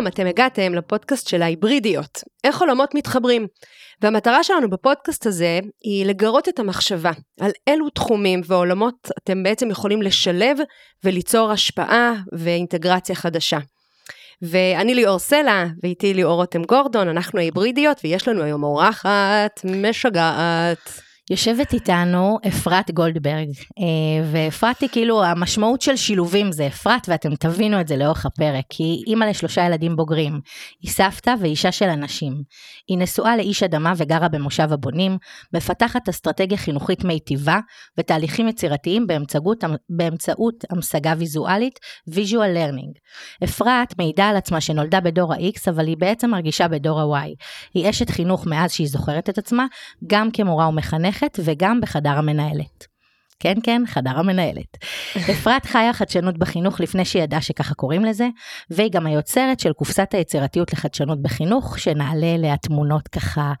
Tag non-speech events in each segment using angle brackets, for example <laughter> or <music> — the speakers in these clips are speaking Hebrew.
שלום, אתם הגעתם לפודקאסט של ההיברידיות, איך עולמות מתחברים. והמטרה שלנו בפודקאסט הזה היא לגרות את המחשבה על אילו תחומים ועולמות אתם בעצם יכולים לשלב וליצור השפעה ואינטגרציה חדשה. ואני ליאור סלע, ואיתי ליאור רותם גורדון, אנחנו ההיברידיות, ויש לנו היום אורחת משגעת. יושבת איתנו אפרת גולדברג, אה, ואפרת היא כאילו, המשמעות של שילובים זה אפרת, ואתם תבינו את זה לאורך הפרק, כי היא אימא לשלושה ילדים בוגרים, היא סבתא ואישה של אנשים. היא נשואה לאיש אדמה וגרה במושב הבונים, מפתחת אסטרטגיה חינוכית מיטיבה ותהליכים יצירתיים באמצעות, באמצעות המשגה ויזואלית, visual learning. אפרת מעידה על עצמה שנולדה בדור ה-X, אבל היא בעצם מרגישה בדור ה-Y. היא אשת חינוך מאז שהיא זוכרת את עצמה, גם כמורה ומחנכת. המערכת וגם בחדר המנהלת. כן, כן, חדר המנהלת. <laughs> אפרת חיה חדשנות בחינוך לפני שהיא ידעה שככה קוראים לזה, והיא גם היוצרת של קופסת היצירתיות לחדשנות בחינוך, שנעלה אליה תמונות ככה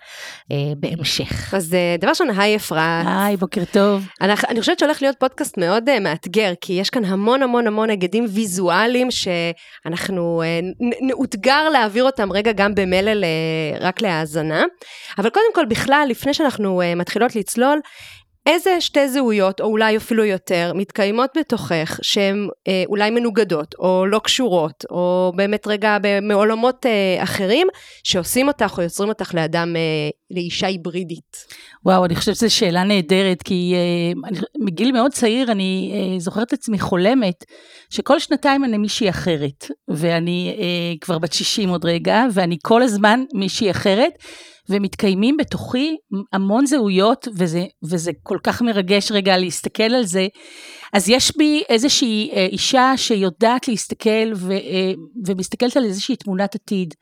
אה, בהמשך. אז אה, דבר ראשון, היי אפרת. היי, בוקר טוב. אני, אני חושבת שהולך להיות פודקאסט מאוד אה, מאתגר, כי יש כאן המון המון המון היגדים ויזואליים שאנחנו אה, נאותגר להעביר אותם רגע גם במלל אה, רק להאזנה. אבל קודם כל, בכלל, לפני שאנחנו אה, מתחילות לצלול, איזה שתי זהויות, או אולי אפילו יותר, מתקיימות בתוכך, שהן אה, אולי מנוגדות, או לא קשורות, או באמת רגע מעולמות אה, אחרים, שעושים אותך או יוצרים אותך לאדם, אה, לאישה היברידית? וואו, אני חושבת שזו שאלה נהדרת, כי אה, אני, מגיל מאוד צעיר אני אה, זוכרת עצמי חולמת, שכל שנתיים אני מישהי אחרת, ואני אה, כבר בת 60 עוד רגע, ואני כל הזמן מישהי אחרת. ומתקיימים בתוכי המון זהויות, וזה, וזה כל כך מרגש רגע להסתכל על זה. אז יש בי איזושהי אה, אישה שיודעת להסתכל ו, אה, ומסתכלת על איזושהי תמונת עתיד.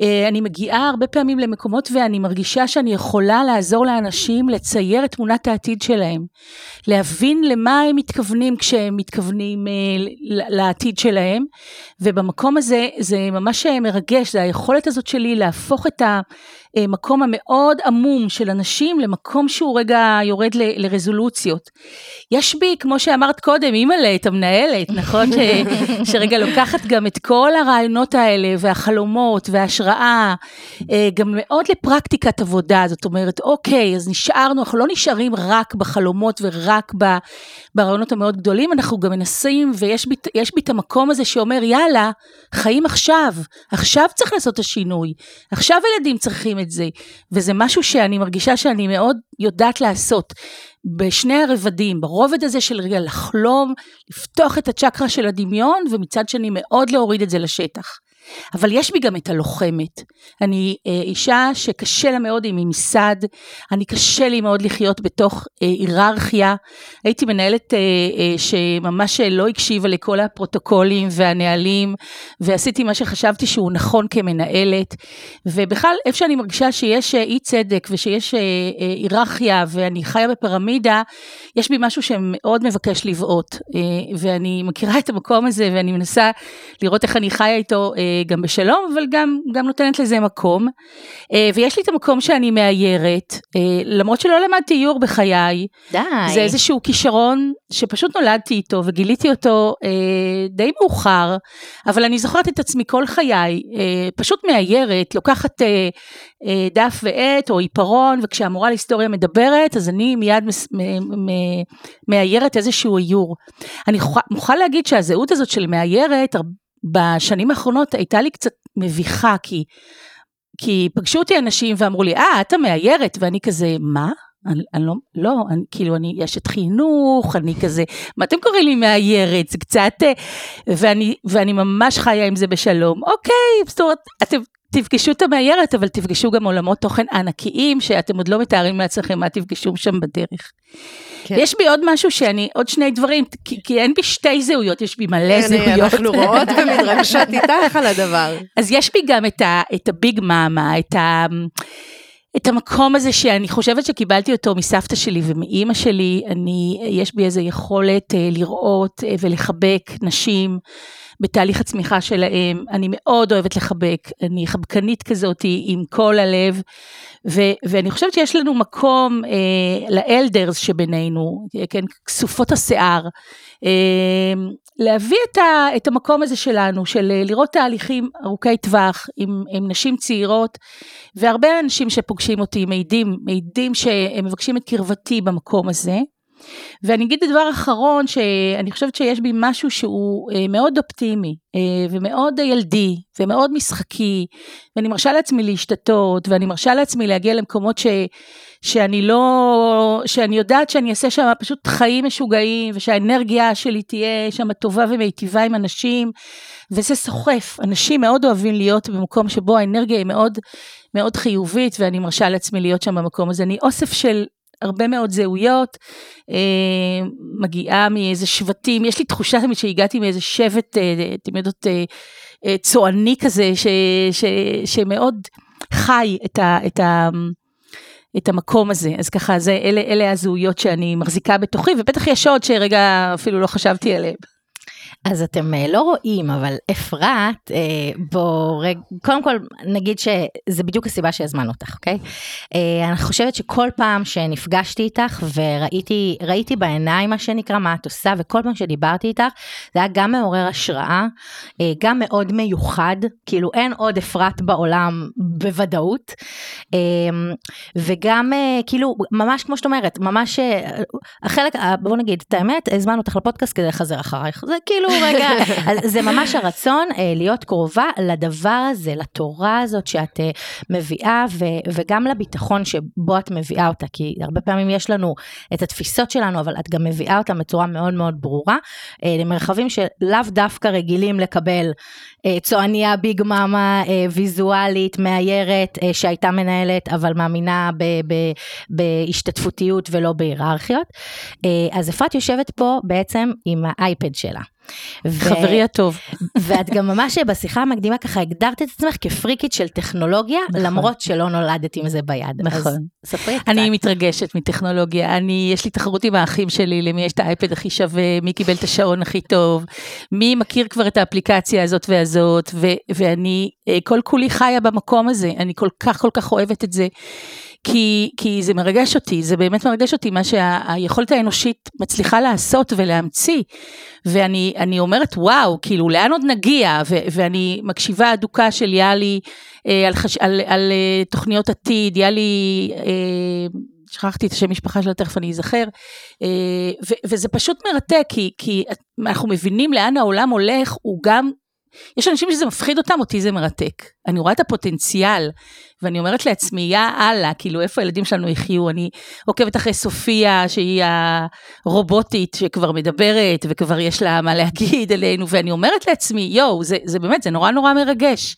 אה, אני מגיעה הרבה פעמים למקומות ואני מרגישה שאני יכולה לעזור לאנשים לצייר את תמונת העתיד שלהם. להבין למה הם מתכוונים כשהם מתכוונים לעתיד שלהם. ובמקום הזה זה ממש מרגש, זה היכולת הזאת שלי להפוך את ה... המקום המאוד עמום של אנשים למקום שהוא רגע יורד ל, לרזולוציות. יש בי, כמו שאמרת קודם, אימא'לה, את המנהלת, נכון? ש, <laughs> שרגע לוקחת גם את כל הרעיונות האלה והחלומות וההשראה, אה, גם מאוד לפרקטיקת עבודה, זאת אומרת, אוקיי, אז נשארנו, אנחנו לא נשארים רק בחלומות ורק ברעיונות המאוד גדולים, אנחנו גם מנסים, ויש בי, בי את המקום הזה שאומר, יאללה, חיים עכשיו, עכשיו צריך לעשות את השינוי, עכשיו הילדים צריכים את זה, וזה משהו שאני מרגישה שאני מאוד יודעת לעשות בשני הרבדים, ברובד הזה של רגע לחלום, לפתוח את הצ'קרה של הדמיון, ומצד שני מאוד להוריד את זה לשטח. אבל יש בי גם את הלוחמת. אני אה, אישה שקשה לה מאוד עם ממסד, אני קשה לי מאוד לחיות בתוך אה, היררכיה. הייתי מנהלת אה, אה, שממש לא הקשיבה לכל הפרוטוקולים והנהלים, ועשיתי מה שחשבתי שהוא נכון כמנהלת. ובכלל, איפה שאני מרגישה שיש אה, אי צדק ושיש אה, אה, היררכיה ואני חיה בפירמידה, יש בי משהו שמאוד מבקש לבעוט. אה, ואני מכירה את המקום הזה ואני מנסה לראות איך אני חיה איתו. אה, גם בשלום, אבל גם, גם נותנת לזה מקום. אה, ויש לי את המקום שאני מאיירת, אה, למרות שלא למדתי איור בחיי. די. זה איזשהו כישרון שפשוט נולדתי איתו וגיליתי אותו אה, די מאוחר, אבל אני זוכרת את עצמי כל חיי, פשוט מאיירת, לוקחת דף ועט או עיפרון, וכשהמורה להיסטוריה מדברת, אז אני מיד מאיירת איזשהו איור. אני מוכרחה להגיד שהזהות הזאת של מאיירת, בשנים האחרונות הייתה לי קצת מביכה, כי, כי פגשו אותי אנשים ואמרו לי, אה, את המאיירת, ואני כזה, מה? אני, אני לא, לא, אני, כאילו, אני אשת חינוך, אני כזה, מה אתם קוראים לי מאיירת? זה קצת, אה, ואני, ואני ממש חיה עם זה בשלום. אוקיי, זאת אומרת, אתם תפגשו את המאיירת, אבל תפגשו גם עולמות תוכן ענקיים, שאתם עוד לא מתארים לעצמכם מה תפגשו שם בדרך. כן. יש בי עוד משהו שאני, עוד שני דברים, כי, כי אין בי שתי זהויות, יש בי מלא כן, זהויות. אנחנו רואות ומתרגשות <laughs> איתך על הדבר. אז יש בי גם את, ה, את הביג מאמה, את ה... את המקום הזה שאני חושבת שקיבלתי אותו מסבתא שלי ומאימא שלי, אני, יש בי איזו יכולת אה, לראות אה, ולחבק נשים בתהליך הצמיחה שלהם, אני מאוד אוהבת לחבק, אני חבקנית כזאת עם כל הלב, ו, ואני חושבת שיש לנו מקום אה, לאלדרס שבינינו, כן, כסופות השיער, אה, להביא את, ה, את המקום הזה שלנו, של אה, לראות תהליכים ארוכי טווח עם, עם נשים צעירות, והרבה אנשים שפוגשים אותי מעידים, מעידים שהם מבקשים את קרבתי במקום הזה. ואני אגיד דבר אחרון, שאני חושבת שיש בי משהו שהוא אה, מאוד אופטימי, אה, ומאוד ילדי, ומאוד משחקי, ואני מרשה לעצמי להשתתות, ואני מרשה לעצמי להגיע למקומות ש, שאני לא, שאני יודעת שאני אעשה שם פשוט חיים משוגעים, ושהאנרגיה שלי תהיה שם טובה ומיטיבה עם אנשים, וזה סוחף. אנשים מאוד אוהבים להיות במקום שבו האנרגיה היא מאוד מאוד חיובית, ואני מרשה לעצמי להיות שם במקום הזה. אני אוסף של הרבה מאוד זהויות, אה, מגיעה מאיזה שבטים, יש לי תחושה תמיד שהגעתי מאיזה שבט, אה, אתם יודעות, אה, אה, צועני כזה, ש, ש, שמאוד חי את, ה, את, ה, את המקום הזה. אז ככה, זה, אלה, אלה הזהויות שאני מחזיקה בתוכי, ובטח יש עוד שרגע אפילו לא חשבתי עליהם. אז אתם אה, לא רואים, אבל אפרת, אה, בוא, קודם כל נגיד שזה בדיוק הסיבה שהזמנו אותך, אוקיי? אה, אני חושבת שכל פעם שנפגשתי איתך וראיתי בעיניים מה שנקרא, מה את עושה, וכל פעם שדיברתי איתך, זה היה גם מעורר השראה, גם מאוד מיוחד, כאילו אין עוד אפרת בעולם בוודאות, וגם כאילו, ממש כמו שאת אומרת, ממש, החלק, בוא נגיד את האמת, הזמנו אותך לפודקאסט כדי לחזר אחרייך, זה כאילו... רגע, <laughs> זה ממש הרצון אה, להיות קרובה לדבר הזה, לתורה הזאת שאת אה, מביאה, ו, וגם לביטחון שבו את מביאה אותה, כי הרבה פעמים יש לנו את התפיסות שלנו, אבל את גם מביאה אותם בצורה מאוד מאוד ברורה, אה, למרחבים שלאו דווקא רגילים לקבל צועניה ביג מאמה ויזואלית, מאיירת, שהייתה מנהלת, אבל מאמינה ב, ב, בהשתתפותיות ולא בהיררכיות. אז אפרת יושבת פה בעצם עם האייפד שלה. ו... חברי הטוב. ואת גם ממש בשיחה המקדימה ככה הגדרת את עצמך כפריקית של טכנולוגיה, נכון. למרות שלא נולדת עם זה ביד. נכון. אז ספרי קצת. אני מתרגשת מטכנולוגיה. אני, יש לי תחרות עם האחים שלי, למי יש את האייפד הכי שווה, מי קיבל את השעון הכי טוב, מי מכיר כבר את האפליקציה הזאת והזאת, ו- ואני אה, כל כולי חיה במקום הזה, אני כל כך כל כך אוהבת את זה. כי, כי זה מרגש אותי, זה באמת מרגש אותי מה שהיכולת האנושית מצליחה לעשות ולהמציא. ואני אומרת, וואו, כאילו, לאן עוד נגיע? ו, ואני מקשיבה אדוקה של יאלי אה, על, חש, על, על אה, תוכניות עתיד, יאלי, אה, שכחתי את השם משפחה שלה, תכף אני אזכר, אה, ו, וזה פשוט מרתק, כי, כי אנחנו מבינים לאן העולם הולך, הוא גם יש אנשים שזה מפחיד אותם, אותי זה מרתק. אני רואה את הפוטנציאל, ואני אומרת לעצמי, יא אללה, כאילו, איפה הילדים שלנו יחיו? אני עוקבת אחרי סופיה, שהיא הרובוטית שכבר מדברת, וכבר יש לה מה להגיד אלינו, ואני אומרת לעצמי, יואו, זה, זה באמת, זה נורא נורא מרגש.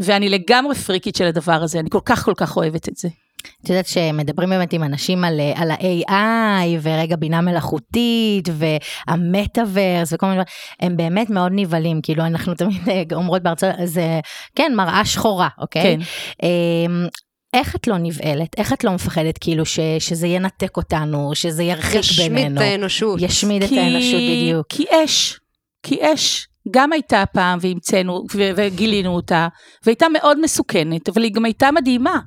ואני לגמרי פריקית של הדבר הזה, אני כל כך כל כך אוהבת את זה. את יודעת שמדברים באמת עם אנשים על, על ה-AI ורגע בינה מלאכותית והמטאוורס וכל מיני דברים, הם באמת מאוד נבהלים, כאילו אנחנו תמיד אה, אומרות בארצות, זה כן מראה שחורה, אוקיי? כן. אמ, איך את לא נבהלת? איך את לא מפחדת כאילו ש, שזה ינתק אותנו, שזה ירחיק ישמיד בינינו? ישמיד את האנושות. ישמיד כי, את האנושות בדיוק. כי אש, כי אש. גם הייתה פעם והמצאנו וגילינו אותה, והייתה מאוד מסוכנת, אבל היא גם הייתה מדהימה.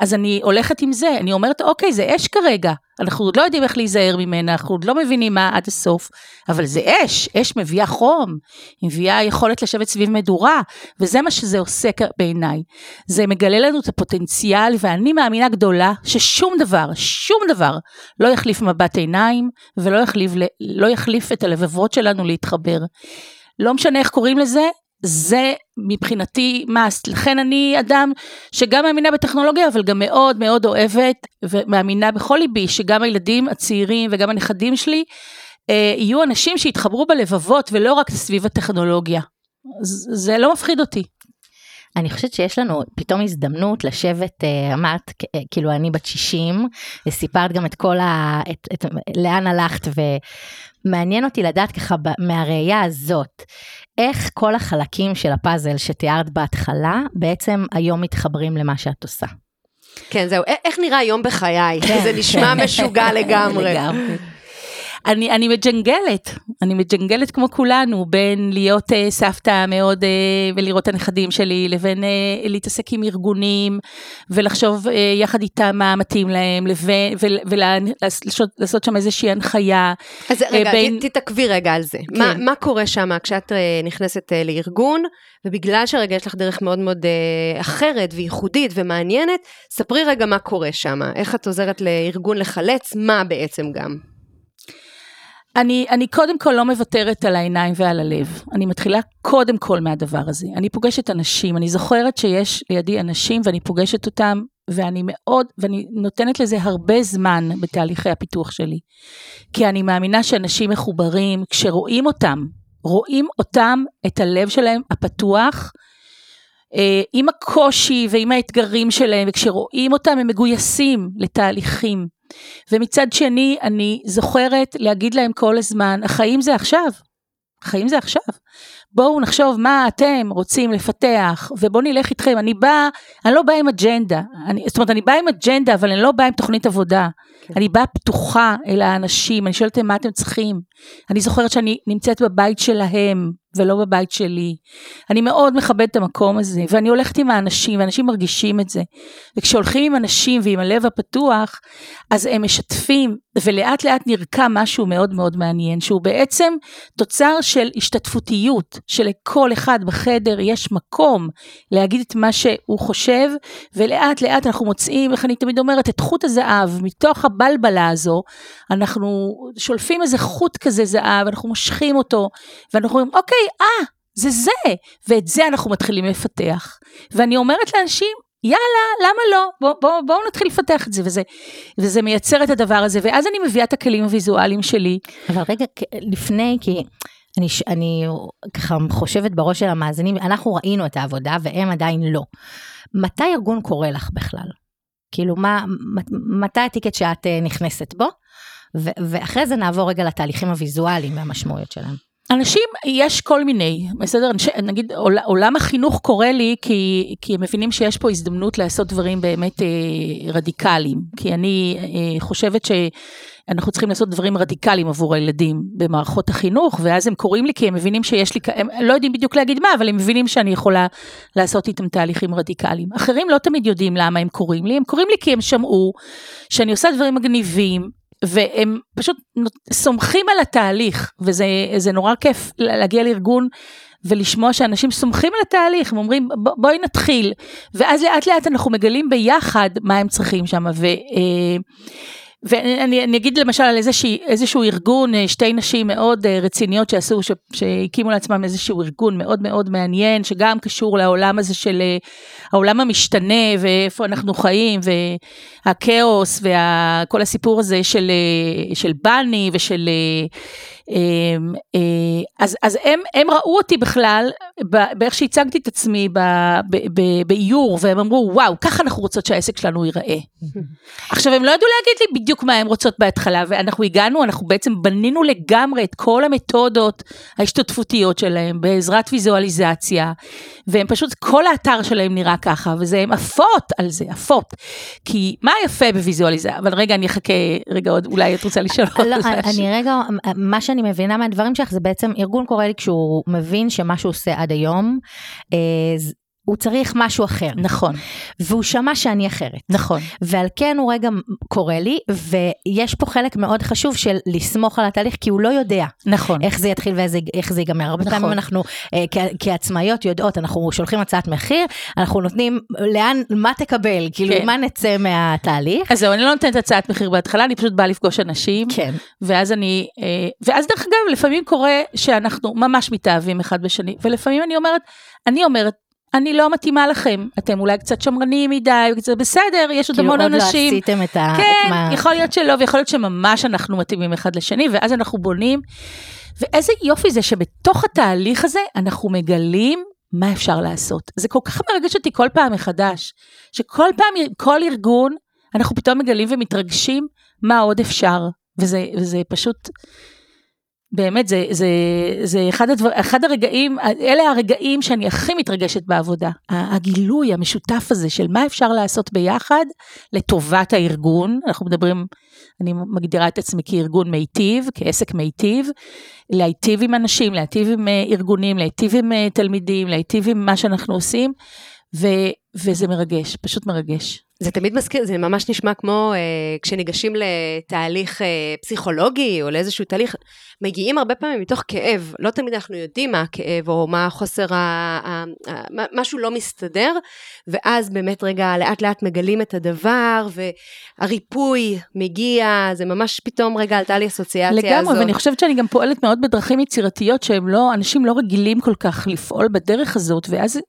אז אני הולכת עם זה, אני אומרת, אוקיי, זה אש כרגע, אנחנו עוד לא יודעים איך להיזהר ממנה, אנחנו עוד לא מבינים מה עד הסוף, אבל זה אש, אש מביאה חום, היא מביאה יכולת לשבת סביב מדורה, וזה מה שזה עושה בעיניי. זה מגלה לנו את הפוטנציאל, ואני מאמינה גדולה ששום דבר, שום דבר, לא יחליף מבט עיניים, ולא יחליף, לא יחליף את הלבבות שלנו להתחבר. לא משנה איך קוראים לזה, זה מבחינתי must. לכן אני אדם שגם מאמינה בטכנולוגיה, אבל גם מאוד מאוד אוהבת ומאמינה בכל ליבי שגם הילדים הצעירים וגם הנכדים שלי אה, יהיו אנשים שיתחברו בלבבות ולא רק סביב הטכנולוגיה. זה לא מפחיד אותי. אני חושבת שיש לנו פתאום הזדמנות לשבת, אה, אמרת, אה, כאילו אני בת 60, וסיפרת גם את כל ה... את, את, לאן הלכת, ומעניין אותי לדעת ככה מהראייה הזאת, איך כל החלקים של הפאזל שתיארת בהתחלה, בעצם היום מתחברים למה שאת עושה. כן, זהו, איך נראה יום בחיי? כן, זה נשמע כן. <laughs> משוגע לגמרי. לגמרי. אני, אני מג'נגלת, אני מג'נגלת כמו כולנו, בין להיות uh, סבתא מאוד uh, ולראות את הנכדים שלי, לבין uh, להתעסק עם ארגונים ולחשוב uh, יחד איתם מה מתאים להם, לבין, ולעשות שם איזושהי הנחיה. אז רגע, בין... תתעכבי רגע על זה. כן. מה, מה קורה שם כשאת uh, נכנסת uh, לארגון, ובגלל שרגע יש לך דרך מאוד מאוד uh, אחרת וייחודית ומעניינת, ספרי רגע מה קורה שם, איך את עוזרת לארגון לחלץ, מה בעצם גם. אני, אני קודם כל לא מוותרת על העיניים ועל הלב. אני מתחילה קודם כל מהדבר הזה. אני פוגשת אנשים, אני זוכרת שיש לידי אנשים ואני פוגשת אותם, ואני מאוד, ואני נותנת לזה הרבה זמן בתהליכי הפיתוח שלי. כי אני מאמינה שאנשים מחוברים, כשרואים אותם, רואים אותם, את הלב שלהם הפתוח, עם הקושי ועם האתגרים שלהם, וכשרואים אותם הם מגויסים לתהליכים. ומצד שני, אני זוכרת להגיד להם כל הזמן, החיים זה עכשיו. החיים זה עכשיו. בואו נחשוב מה אתם רוצים לפתח, ובואו נלך איתכם. אני באה, אני לא באה עם אג'נדה. אני, זאת אומרת, אני באה עם אג'נדה, אבל אני לא באה עם תוכנית עבודה. כן. אני באה פתוחה אל האנשים, אני שואלת אותם מה אתם צריכים. אני זוכרת שאני נמצאת בבית שלהם, ולא בבית שלי. אני מאוד מכבדת את המקום הזה, ואני הולכת עם האנשים, ואנשים מרגישים את זה. וכשהולכים עם אנשים ועם הלב הפתוח, אז הם משתפים, ולאט לאט נרקם משהו מאוד מאוד מעניין, שהוא בעצם תוצר של השתתפותיות, שלכל אחד בחדר יש מקום להגיד את מה שהוא חושב, ולאט לאט אנחנו מוצאים, איך אני תמיד אומרת, את חוט הזהב, מתוך הבלבלה הזו, אנחנו שולפים איזה חוט כזה זהב, אנחנו מושכים אותו, ואנחנו אומרים, אוקיי, אה, זה זה, ואת זה אנחנו מתחילים לפתח. ואני אומרת לאנשים, יאללה, למה לא? בואו בוא, בוא נתחיל לפתח את זה, וזה, וזה מייצר את הדבר הזה, ואז אני מביאה את הכלים הוויזואליים שלי. אבל רגע, לפני, כי אני, אני ככה חושבת בראש של המאזינים, אנחנו ראינו את העבודה והם עדיין לא. מתי ארגון קורא לך בכלל? כאילו, מה, מתי הטיקט שאת אה, נכנסת בו? ואחרי זה נעבור רגע לתהליכים הוויזואליים והמשמעויות שלהם. אנשים, יש כל מיני, בסדר? נגיד עולם החינוך קורה לי כי, כי הם מבינים שיש פה הזדמנות לעשות דברים באמת אה, רדיקליים. כי אני אה, חושבת שאנחנו צריכים לעשות דברים רדיקליים עבור הילדים במערכות החינוך, ואז הם קוראים לי כי הם מבינים שיש לי, הם לא יודעים בדיוק להגיד מה, אבל הם מבינים שאני יכולה לעשות איתם תהליכים רדיקליים. אחרים לא תמיד יודעים למה הם קוראים לי, הם קוראים לי כי הם שמעו שאני עושה דברים מגניבים, והם פשוט סומכים על התהליך, וזה נורא כיף להגיע לארגון ולשמוע שאנשים סומכים על התהליך, הם אומרים בואי נתחיל, ואז לאט לאט אנחנו מגלים ביחד מה הם צריכים שם, ו... אה, ואני אגיד למשל על איזשה, איזשהו ארגון, אה, שתי נשים מאוד אה, רציניות שעשו, ש, שהקימו לעצמם איזשהו ארגון מאוד מאוד מעניין, שגם קשור לעולם הזה של העולם המשתנה ואיפה אנחנו חיים, והכאוס וכל הסיפור הזה של, של בני ושל... אמ, אה, אז, אז הם, הם ראו אותי בכלל, באיך שהצגתי את עצמי באיור, והם אמרו, וואו, ככה אנחנו רוצות שהעסק שלנו ייראה. <laughs> עכשיו, הם לא ידעו להגיד לי בדיוק מה הם רוצות בהתחלה, ואנחנו הגענו, אנחנו בעצם בנינו לגמרי את כל המתודות ההשתתפותיות שלהם בעזרת ויזואליזציה, והם פשוט, כל האתר שלהם נראה ככה, וזה, הם עפות על זה, עפות. כי מה יפה בוויזואליזציה? אבל רגע, אני אחכה, רגע עוד, אולי את רוצה לשאול. לא, אני רגע, מה שאני מבינה מהדברים שלך זה בעצם ארגון קורא לי כשהוא מבין שמה שהוא עושה עד היום, אה, הוא צריך משהו אחר. נכון. והוא שמע שאני אחרת. נכון. ועל כן הוא רגע קורא לי, ויש פה חלק מאוד חשוב של לסמוך על התהליך, כי הוא לא יודע. נכון. איך זה יתחיל ואיך זה ייגמר. הרבה נכון. פעמים אנחנו אה, כעצמאיות יודעות, אנחנו שולחים הצעת מחיר, אנחנו נותנים, לאן, מה תקבל? כאילו, כן. מה נצא מהתהליך? אז זהו, אני לא נותנת הצעת מחיר בהתחלה, אני פשוט באה לפגוש אנשים. כן. ואז אני, אה, ואז דרך אגב, לפעמים קורה שאנחנו ממש מתאהבים אחד בשני, ולפעמים אני אומרת, אני אומרת, אני לא מתאימה לכם, אתם אולי קצת שמרניים מדי, זה בסדר, יש עוד המון אנשים. כאילו עוד לא עשיתם את ה... כן, מה... יכול להיות שלא, ויכול להיות שממש אנחנו מתאימים אחד לשני, ואז אנחנו בונים. ואיזה יופי זה שבתוך התהליך הזה אנחנו מגלים מה אפשר לעשות. זה כל כך מרגש אותי כל פעם מחדש, שכל פעם, כל ארגון, אנחנו פתאום מגלים ומתרגשים מה עוד אפשר, וזה, וזה פשוט באמת, זה, זה, זה אחד, הדבר, אחד הרגעים, אלה הרגעים שאני הכי מתרגשת בעבודה. הגילוי המשותף הזה של מה אפשר לעשות ביחד לטובת הארגון. אנחנו מדברים, אני מגדירה את עצמי כארגון מיטיב, כעסק מיטיב, להיטיב עם אנשים, להיטיב עם אה, ארגונים, להיטיב עם אה, תלמידים, להיטיב עם מה שאנחנו עושים, ו, וזה מרגש, פשוט מרגש. זה תמיד מזכיר, זה ממש נשמע כמו אה, כשניגשים לתהליך אה, פסיכולוגי או לאיזשהו תהליך, מגיעים הרבה פעמים מתוך כאב, לא תמיד אנחנו יודעים מה הכאב או מה חוסר, ה, ה, ה, משהו לא מסתדר, ואז באמת רגע לאט לאט מגלים את הדבר, והריפוי מגיע, זה ממש פתאום רגע עלתה לי אסוציאציה לגמרי, הזאת. לגמרי, ואני חושבת שאני גם פועלת מאוד בדרכים יצירתיות שהם לא, אנשים לא רגילים כל כך לפעול בדרך הזאת, ואז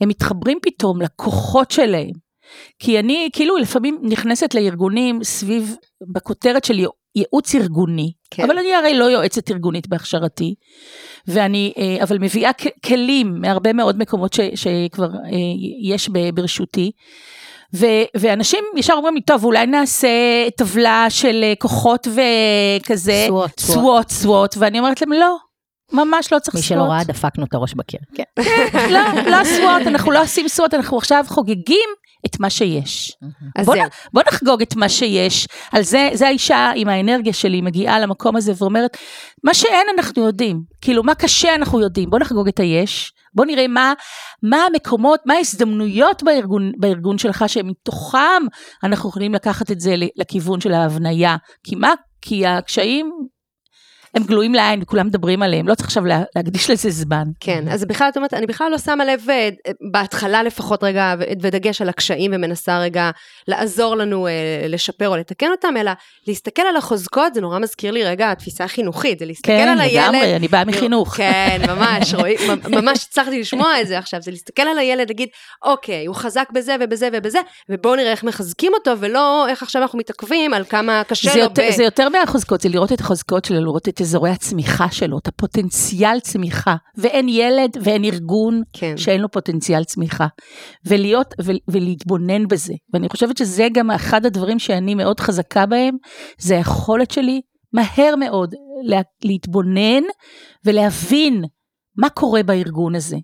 הם מתחברים פתאום לכוחות שלהם. כי אני כאילו לפעמים נכנסת לארגונים סביב, בכותרת של ייעוץ ארגוני, כן. אבל אני הרי לא יועצת ארגונית בהכשרתי, ואני, אה, אבל מביאה כלים מהרבה מאוד מקומות ש, שכבר אה, יש ברשותי. ו, ואנשים ישר אומרים לי, טוב, אולי נעשה טבלה של אה, כוחות וכזה, סוואט, סוואט, סוואט, ואני אומרת להם, לא, ממש לא צריך סוואט. מי שלא ראה, דפקנו את הראש בקיר. כן, לא, לא סוואט, אנחנו לא עושים סוואט, אנחנו עכשיו חוגגים את מה שיש. בוא, נ, בוא נחגוג את מה שיש. על זה, זה האישה עם האנרגיה שלי מגיעה למקום הזה ואומרת, מה שאין אנחנו יודעים. כאילו, מה קשה אנחנו יודעים. בוא נחגוג את היש. בוא נראה מה, מה המקומות, מה ההזדמנויות בארגון, בארגון שלך, שמתוכם אנחנו יכולים לקחת את זה לכיוון של ההבניה. כי מה? כי הקשיים הם גלויים לעין וכולם מדברים עליהם, לא צריך עכשיו להקדיש לזה זמן. כן, אז בכלל את אומרת, אני בכלל לא שמה לב, אה, בהתחלה לפחות רגע, ודגש על הקשיים ומנסה רגע לעזור לנו אה, לשפר או לתקן אותם, אלא להסתכל על החוזקות, זה נורא מזכיר לי רגע התפיסה החינוכית, זה להסתכל כן, על הילד. כן, לגמרי, אני באה מחינוך. כן, ממש, <laughs> רואי, ממש הצלחתי לשמוע את זה עכשיו, זה להסתכל על הילד, להגיד, אוקיי, הוא חזק בזה ובזה ובזה, ובואו נראה איך מחזקים אותו, ולא איך עכשיו אנחנו מתעכבים על כמה קשה לו. זה יותר מהחוזקות, זה לראות את החוזקות שלו, לראות את אזורי הצמיחה שלו, את הפוטנציאל צמיחה. ואין ילד ואין ארגון כן. שאין לו פוטנציאל צמיחה. ולהיות, ו, ולהתבונן בזה. ואני חושבת שזה גם אחד הדברים שאני מאוד חזקה בהם, זה היכולת שלי מהר מאוד לה, להתבונן ולהבין מה קורה בארגון הזה.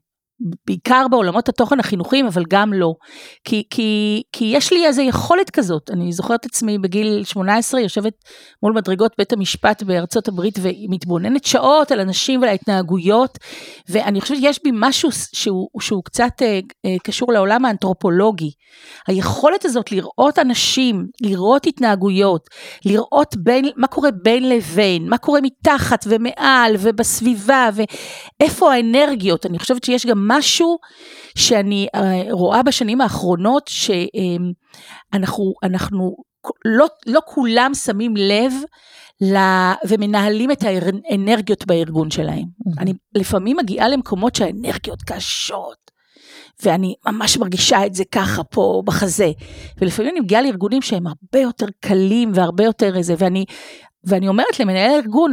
בעיקר בעולמות התוכן החינוכיים, אבל גם לא. כי, כי, כי יש לי איזו יכולת כזאת. אני זוכרת עצמי בגיל 18, יושבת מול מדרגות בית המשפט בארצות הברית, ומתבוננת שעות על אנשים ועל ההתנהגויות, ואני חושבת שיש בי משהו שהוא, שהוא קצת אה, אה, קשור לעולם האנתרופולוגי. היכולת הזאת לראות אנשים, לראות התנהגויות, לראות בין, מה קורה בין לבין, מה קורה מתחת ומעל ובסביבה, ואיפה האנרגיות. אני חושבת שיש גם משהו שאני אה, רואה בשנים האחרונות, שאנחנו אנחנו, לא, לא כולם שמים לב לה, ומנהלים את האנרגיות בארגון שלהם. Mm-hmm. אני לפעמים מגיעה למקומות שהאנרגיות קשות. ואני ממש מרגישה את זה ככה פה בחזה. ולפעמים אני מגיעה לארגונים שהם הרבה יותר קלים והרבה יותר איזה, ואני ואני אומרת למנהל הארגון,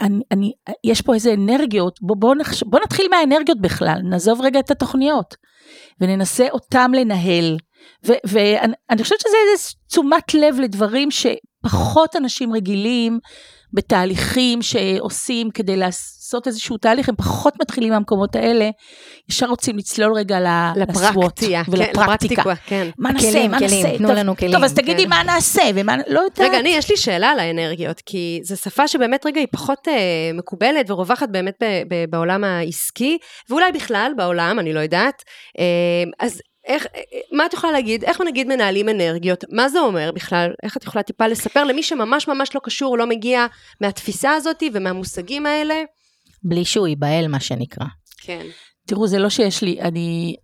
אני, אני, יש פה איזה אנרגיות, בוא, בוא, נחש, בוא נתחיל מהאנרגיות בכלל, נעזוב רגע את התוכניות, וננסה אותם לנהל. ואני חושבת שזה איזה תשומת לב לדברים שפחות אנשים רגילים בתהליכים שעושים כדי לעשות איזשהו תהליך, הם פחות מתחילים מהמקומות האלה, ישר רוצים לצלול רגע לפרקטיה, כן, ולפרקטיקה. כן, כן. מה נעשה, כלים, מה כלים, נעשה? תנו טוב, לנו כלים. טוב, אז תגידי כן. מה נעשה, ומה, לא יודעת. רגע, אני, יש לי שאלה על האנרגיות, כי זו שפה שבאמת רגע היא פחות אה, מקובלת ורווחת באמת ב, ב, בעולם העסקי, ואולי בכלל בעולם, אני לא יודעת. אה, אז איך, מה את יכולה להגיד, איך נגיד מנהלים אנרגיות, מה זה אומר בכלל, איך את יכולה טיפה לספר למי שממש ממש לא קשור, לא מגיע מהתפיסה הזאת ומהמושגים האלה? בלי שהוא ייבהל, מה שנקרא. כן. תראו, זה לא שיש לי, אני,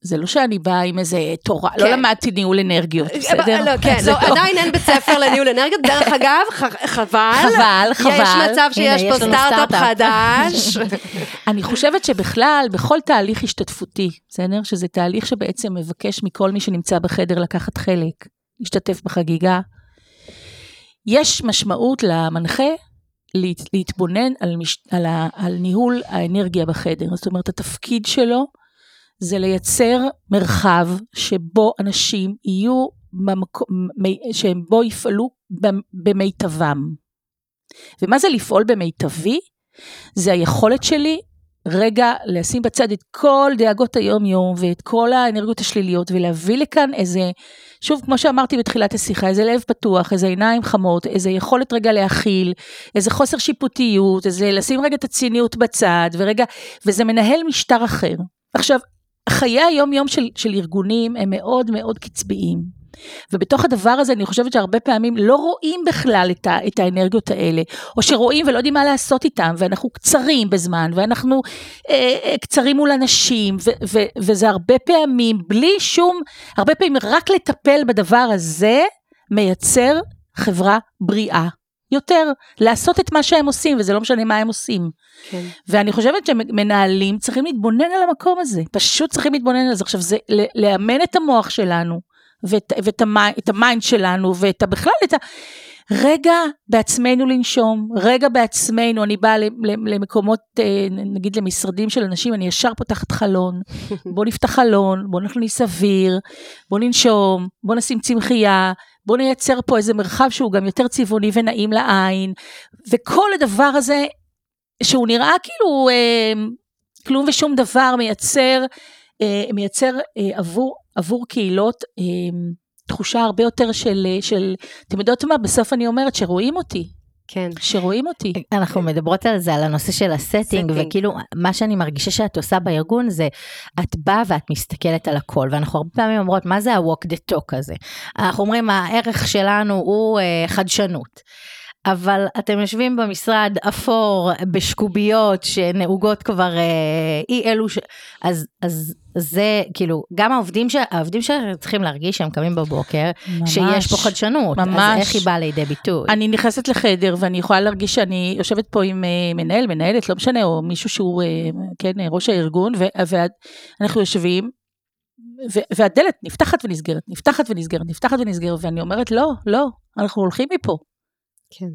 זה לא שאני באה עם איזה תורה, לא כן. לא למדתי ניהול אנרגיות, אה, בסדר? לא, כן, <laughs> לא, עדיין אין בית ספר לניהול אנרגיות, דרך <laughs> אגב, חבל. חבל, חבל. יש מצב שיש פה סטארט-אפ חדש. <laughs> אני חושבת שבכלל, בכל תהליך השתתפותי, בסדר? שזה תהליך שבעצם מבקש מכל מי שנמצא בחדר לקחת חלק, להשתתף בחגיגה. יש משמעות למנחה להת, להתבונן על, מש, על, ה, על ניהול האנרגיה בחדר. זאת אומרת, התפקיד שלו זה לייצר מרחב שבו אנשים יהיו, במקום, שבו יפעלו במיטבם. ומה זה לפעול במיטבי? זה היכולת שלי רגע לשים בצד את כל דאגות היום-יום ואת כל האנרגיות השליליות ולהביא לכאן איזה, שוב, כמו שאמרתי בתחילת השיחה, איזה לב פתוח, איזה עיניים חמות, איזה יכולת רגע להכיל, איזה חוסר שיפוטיות, איזה לשים רגע את הציניות בצד, ורגע, וזה מנהל משטר אחר. עכשיו, חיי היום-יום של, של ארגונים הם מאוד מאוד קצביים. ובתוך הדבר הזה אני חושבת שהרבה פעמים לא רואים בכלל את, ה, את האנרגיות האלה, או שרואים ולא יודעים מה לעשות איתם, ואנחנו קצרים בזמן, ואנחנו אה, אה, קצרים מול אנשים, ו, ו, וזה הרבה פעמים בלי שום, הרבה פעמים רק לטפל בדבר הזה מייצר חברה בריאה. יותר, לעשות את מה שהם עושים, וזה לא משנה מה הם עושים. כן. ואני חושבת שמנהלים צריכים להתבונן על המקום הזה, פשוט צריכים להתבונן על זה. עכשיו, זה לאמן את המוח שלנו, ואת, ואת המי, ה mind שלנו, ואת בכלל את ה... רגע בעצמנו לנשום, רגע בעצמנו, אני באה למקומות, אה, נגיד למשרדים של אנשים, אני ישר פותחת חלון, <laughs> בוא נפתח חלון, בוא נכניס אוויר, בוא ננשום, בוא נשים צמחייה, בוא נייצר פה איזה מרחב שהוא גם יותר צבעוני ונעים לעין, וכל הדבר הזה, שהוא נראה כאילו אה, כלום ושום דבר, מייצר, אה, מייצר אה, עבור עבור קהילות אה, תחושה הרבה יותר של, אה, של, אתם יודעות מה, בסוף אני אומרת שרואים אותי. כן. שרואים אותי. אנחנו מדברות על זה, על הנושא של הסטינג, וכאילו, מה שאני מרגישה שאת עושה בארגון זה, את באה ואת מסתכלת על הכל, ואנחנו הרבה פעמים אומרות, מה זה ה-walk the talk הזה? אנחנו אומרים, הערך שלנו הוא uh, חדשנות. אבל אתם יושבים במשרד אפור בשקוביות שנהוגות כבר אה, אי אלו, ש... אז, אז זה כאילו, גם העובדים, ש... העובדים שצריכים להרגיש שהם קמים בבוקר, ממש, שיש פה חדשנות, ממש. אז איך היא באה לידי ביטוי? אני נכנסת לחדר ואני יכולה להרגיש שאני יושבת פה עם אה, מנהל, מנהלת, לא משנה, או מישהו שהוא, אה, כן, ראש הארגון, ואנחנו יושבים, והדלת נפתחת ונסגרת, נפתחת ונסגרת, נפתחת ונסגרת, ואני אומרת, לא, לא, אנחנו הולכים מפה. כן.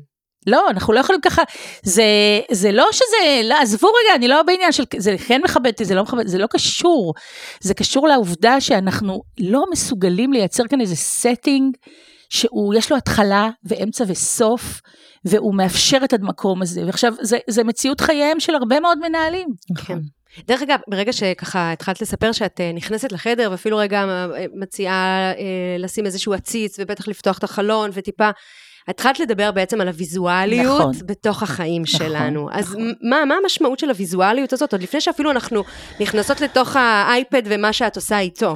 לא, אנחנו לא יכולים ככה, זה, זה לא שזה, לא, עזבו רגע, אני לא בעניין של, זה כן מכבד אותי, זה לא מכבד, זה לא קשור. זה קשור לעובדה שאנחנו לא מסוגלים לייצר כאן איזה setting שהוא, יש לו התחלה ואמצע וסוף, והוא מאפשר את המקום הזה. ועכשיו, זה, זה מציאות חייהם של הרבה מאוד מנהלים. כן. דרך אגב, ברגע שככה התחלת לספר שאת אה, נכנסת לחדר, ואפילו רגע אה, מציעה אה, לשים איזשהו עציץ, ובטח לפתוח את החלון, וטיפה התחלת לדבר בעצם על הוויזואליות נכון, בתוך החיים נכון, שלנו. אז נכון. מה, מה המשמעות של הוויזואליות הזאת, עוד לפני שאפילו אנחנו נכנסות לתוך האייפד ומה שאת עושה איתו?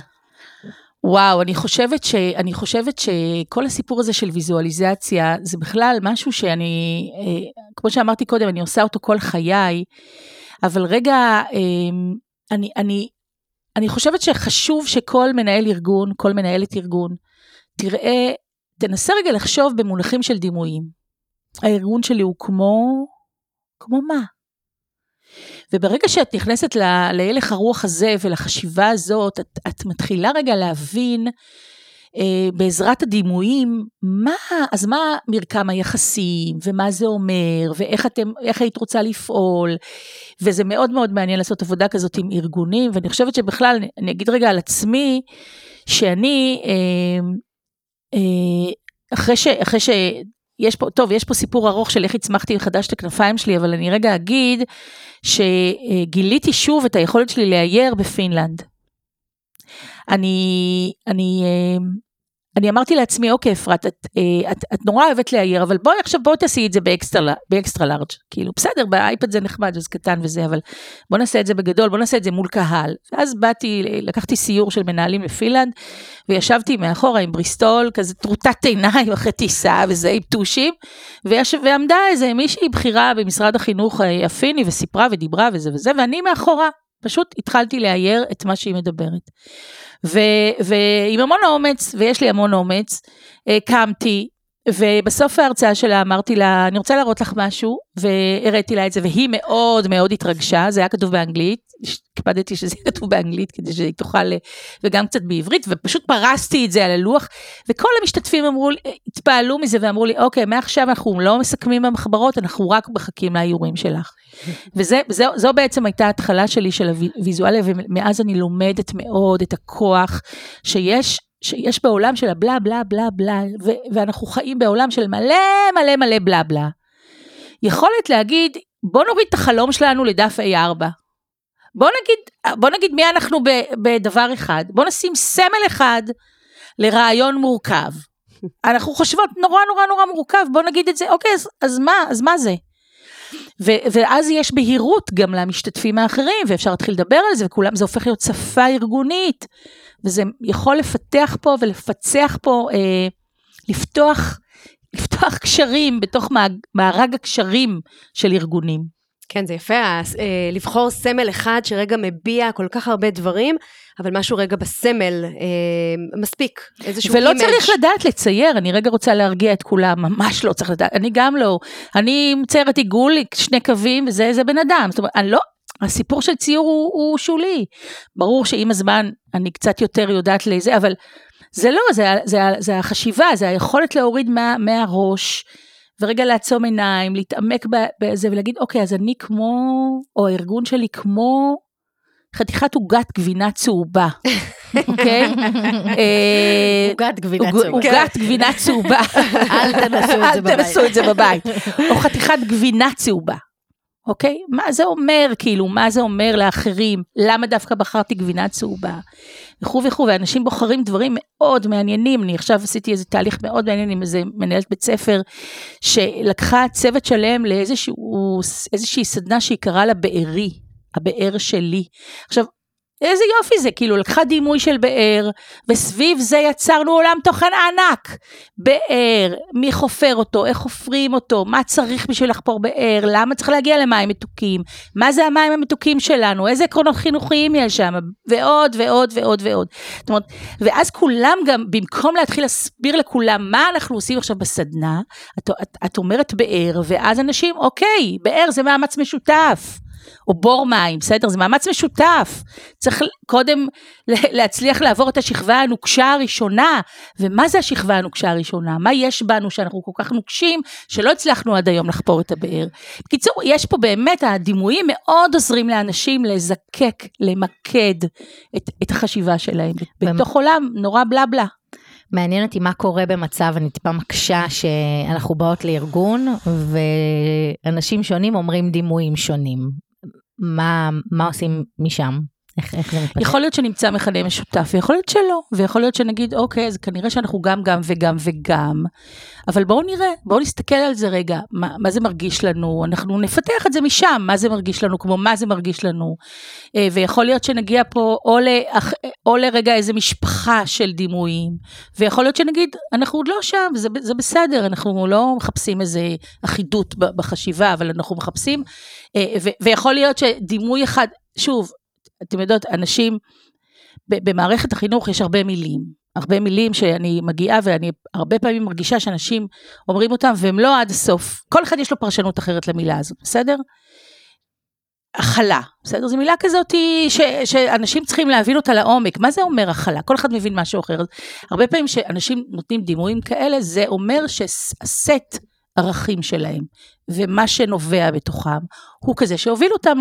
וואו, אני חושבת, ש, אני חושבת שכל הסיפור הזה של ויזואליזציה, זה בכלל משהו שאני, אה, כמו שאמרתי קודם, אני עושה אותו כל חיי, אבל רגע, אה, אני, אני, אני חושבת שחשוב שכל מנהל ארגון, כל מנהלת ארגון, תראה תנסה רגע לחשוב במונחים של דימויים. הארגון שלי הוא כמו, כמו מה? וברגע שאת נכנסת להלך הרוח הזה ולחשיבה הזאת, את, את מתחילה רגע להבין אה, בעזרת הדימויים, מה, אז מה מרקם היחסים, ומה זה אומר, ואיך אתם, איך היית רוצה לפעול, וזה מאוד מאוד מעניין לעשות עבודה כזאת עם ארגונים, ואני חושבת שבכלל, אני, אגיד רגע על עצמי, שאני, אה, אחרי ש... אחרי ש... יש פה, טוב, יש פה סיפור ארוך של איך הצמחתי מחדש את הכנפיים שלי, אבל אני רגע אגיד שגיליתי שוב את היכולת שלי לאייר בפינלנד. אני, אני אה, אני אמרתי לעצמי, אוקיי, אפרת, את, אה, את, את נורא אוהבת לאייר, אבל בואי עכשיו, בואי תעשי את זה ב extra, large. כאילו, בסדר, באייפד זה נחמד, זה קטן וזה, אבל בוא נעשה את זה בגדול, בוא נעשה את זה מול קהל. ואז באתי, לקחתי סיור של מנהלים לפינלנד, וישבתי מאחורה עם בריסטול, כזה טרוטת עיניים אחרי טיסה וזה, עם טושים, וישב, ועמדה איזה מישהי בכירה במשרד החינוך אה, הפיני, וסיפרה ודיברה וזה וזה, ואני מאחורה. פשוט התחלתי לאייר את מה שהיא מדברת. ועם המון אומץ, ויש לי המון אומץ, אה, קמתי, ובסוף ההרצאה שלה אמרתי לה, אני רוצה להראות לך משהו, והראיתי לה את זה, והיא מאוד מאוד התרגשה, זה היה כתוב באנגלית, הקפדתי שזה יהיה כתוב באנגלית כדי שהיא תוכל, וגם קצת בעברית, ופשוט פרסתי את זה על הלוח, וכל המשתתפים אמרו לי, התפעלו מזה ואמרו לי, אוקיי, מעכשיו אנחנו לא מסכמים במחברות, אנחנו רק מחכים לאיורים שלך. וזו בעצם הייתה ההתחלה שלי של הוויזואליה, ומאז אני לומדת מאוד את הכוח שיש שיש בעולם של הבלה בלה בלה בלה, ו- ואנחנו חיים בעולם של מלא מלא מלא בלה בלה. יכולת להגיד, בוא נוריד את החלום שלנו לדף A4. בוא נגיד, בוא נגיד מי אנחנו ב, בדבר אחד. בוא נשים סמל אחד לרעיון מורכב. <laughs> אנחנו חושבות נורא נורא נורא מורכב, בוא נגיד את זה, אוקיי, אז, אז מה, אז מה זה? ו- ואז יש בהירות גם למשתתפים האחרים, ואפשר להתחיל לדבר על זה, וכולם, זה הופך להיות שפה ארגונית, וזה יכול לפתח פה ולפצח פה, אה, לפתוח, לפתוח קשרים בתוך מארג הקשרים של ארגונים. כן, זה יפה, אה, לבחור סמל אחד שרגע מביע כל כך הרבה דברים, אבל משהו רגע בסמל אה, מספיק, איזשהו ולא image. צריך לדעת לצייר, אני רגע רוצה להרגיע את כולם, ממש לא צריך לדעת, אני גם לא. אני מציירת עיגול, שני קווים, וזה זה בן אדם. זאת אומרת, אני לא, הסיפור של ציור הוא, הוא שולי. ברור שעם הזמן אני קצת יותר יודעת לזה, אבל זה לא, זה, זה, זה, החשיבה, זה היכולת להוריד מה, מהראש. ורגע לעצום עיניים, להתעמק בזה ולהגיד, אוקיי, אז אני כמו, או הארגון שלי כמו חתיכת עוגת גבינה צהובה, <laughs> אוקיי? אה, עוגת גבינה צהובה. עוגת גבינה בבית. אל תנסו את זה בבית. או חתיכת גבינה צהובה. אוקיי? מה זה אומר, כאילו, מה זה אומר לאחרים? למה דווקא בחרתי גבינה צהובה? וכו' וכו', ואנשים בוחרים דברים מאוד מעניינים. אני עכשיו עשיתי איזה תהליך מאוד מעניין עם איזה מנהלת בית ספר, שלקחה צוות שלם לאיזושהי סדנה שהיא קראה לה בארי, הבאר שלי. עכשיו, איזה יופי זה, כאילו לקחה דימוי של באר, וסביב זה יצרנו עולם תוכן ענק. באר, מי חופר אותו, איך חופרים אותו, מה צריך בשביל לחפור באר, למה צריך להגיע למים מתוקים, מה זה המים המתוקים שלנו, איזה עקרונות חינוכיים יש שם, ועוד ועוד ועוד ועוד. זאת אומרת, ואז כולם גם, במקום להתחיל להסביר לכולם מה אנחנו עושים עכשיו בסדנה, את, את, את אומרת באר, ואז אנשים, אוקיי, באר זה מאמץ משותף. או בור מים, בסדר? זה מאמץ משותף. צריך קודם להצליח לעבור את השכבה הנוקשה הראשונה. ומה זה השכבה הנוקשה הראשונה? מה יש בנו שאנחנו כל כך נוקשים, שלא הצלחנו עד היום לחפור את הבאר? בקיצור, יש פה באמת, הדימויים מאוד עוזרים לאנשים לזקק, למקד את, את החשיבה שלהם. בתוך עולם נורא בלה בלה. מעניין אותי מה קורה במצב, אני טיפה מקשה שאנחנו באות לארגון ואנשים שונים אומרים דימויים שונים. מה, מה עושים משם? איך, איך זה מתפתח? יכול להיות שנמצא מכנה משותף, ויכול להיות שלא, ויכול להיות שנגיד, אוקיי, אז כנראה שאנחנו גם, גם וגם וגם, אבל בואו נראה, בואו נסתכל על זה רגע, מה, מה זה מרגיש לנו, אנחנו נפתח את זה משם, מה זה מרגיש לנו, כמו מה זה מרגיש לנו, אה, ויכול להיות שנגיע פה או, לאח, או לרגע איזה משפחה של דימויים, ויכול להיות שנגיד, אנחנו עוד לא שם, זה, זה בסדר, אנחנו לא מחפשים איזה אחידות בחשיבה, אבל אנחנו מחפשים, אה, ו, ויכול להיות שדימוי אחד, שוב, אתם יודעות, אנשים, במערכת החינוך יש הרבה מילים. הרבה מילים שאני מגיעה ואני הרבה פעמים מרגישה שאנשים אומרים אותם והם לא עד הסוף. כל אחד יש לו פרשנות אחרת למילה הזאת, בסדר? הכלה, בסדר? זו מילה כזאת ש, שאנשים צריכים להבין אותה לעומק. מה זה אומר הכלה? כל אחד מבין משהו אחר. הרבה פעמים שאנשים נותנים דימויים כאלה, זה אומר שהסט ערכים שלהם, ומה שנובע בתוכם, הוא כזה שהוביל אותם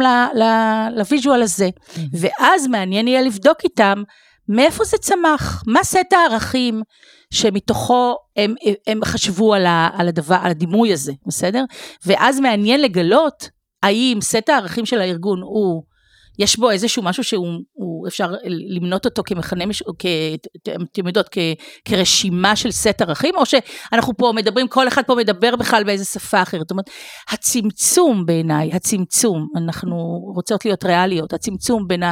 לוויז'ואל הזה. ואז מעניין יהיה לבדוק איתם מאיפה זה צמח, מה סט הערכים שמתוכו הם, הם חשבו על, ה, על, הדבר, על הדימוי הזה, בסדר? ואז מעניין לגלות האם סט הערכים של הארגון הוא יש בו איזשהו משהו שהוא, אפשר למנות אותו כמכנה, אתם יודעות, כרשימה של סט ערכים, או שאנחנו פה מדברים, כל אחד פה מדבר בכלל באיזה שפה אחרת. זאת אומרת, הצמצום בעיניי, הצמצום, אנחנו רוצות להיות ריאליות, הצמצום בין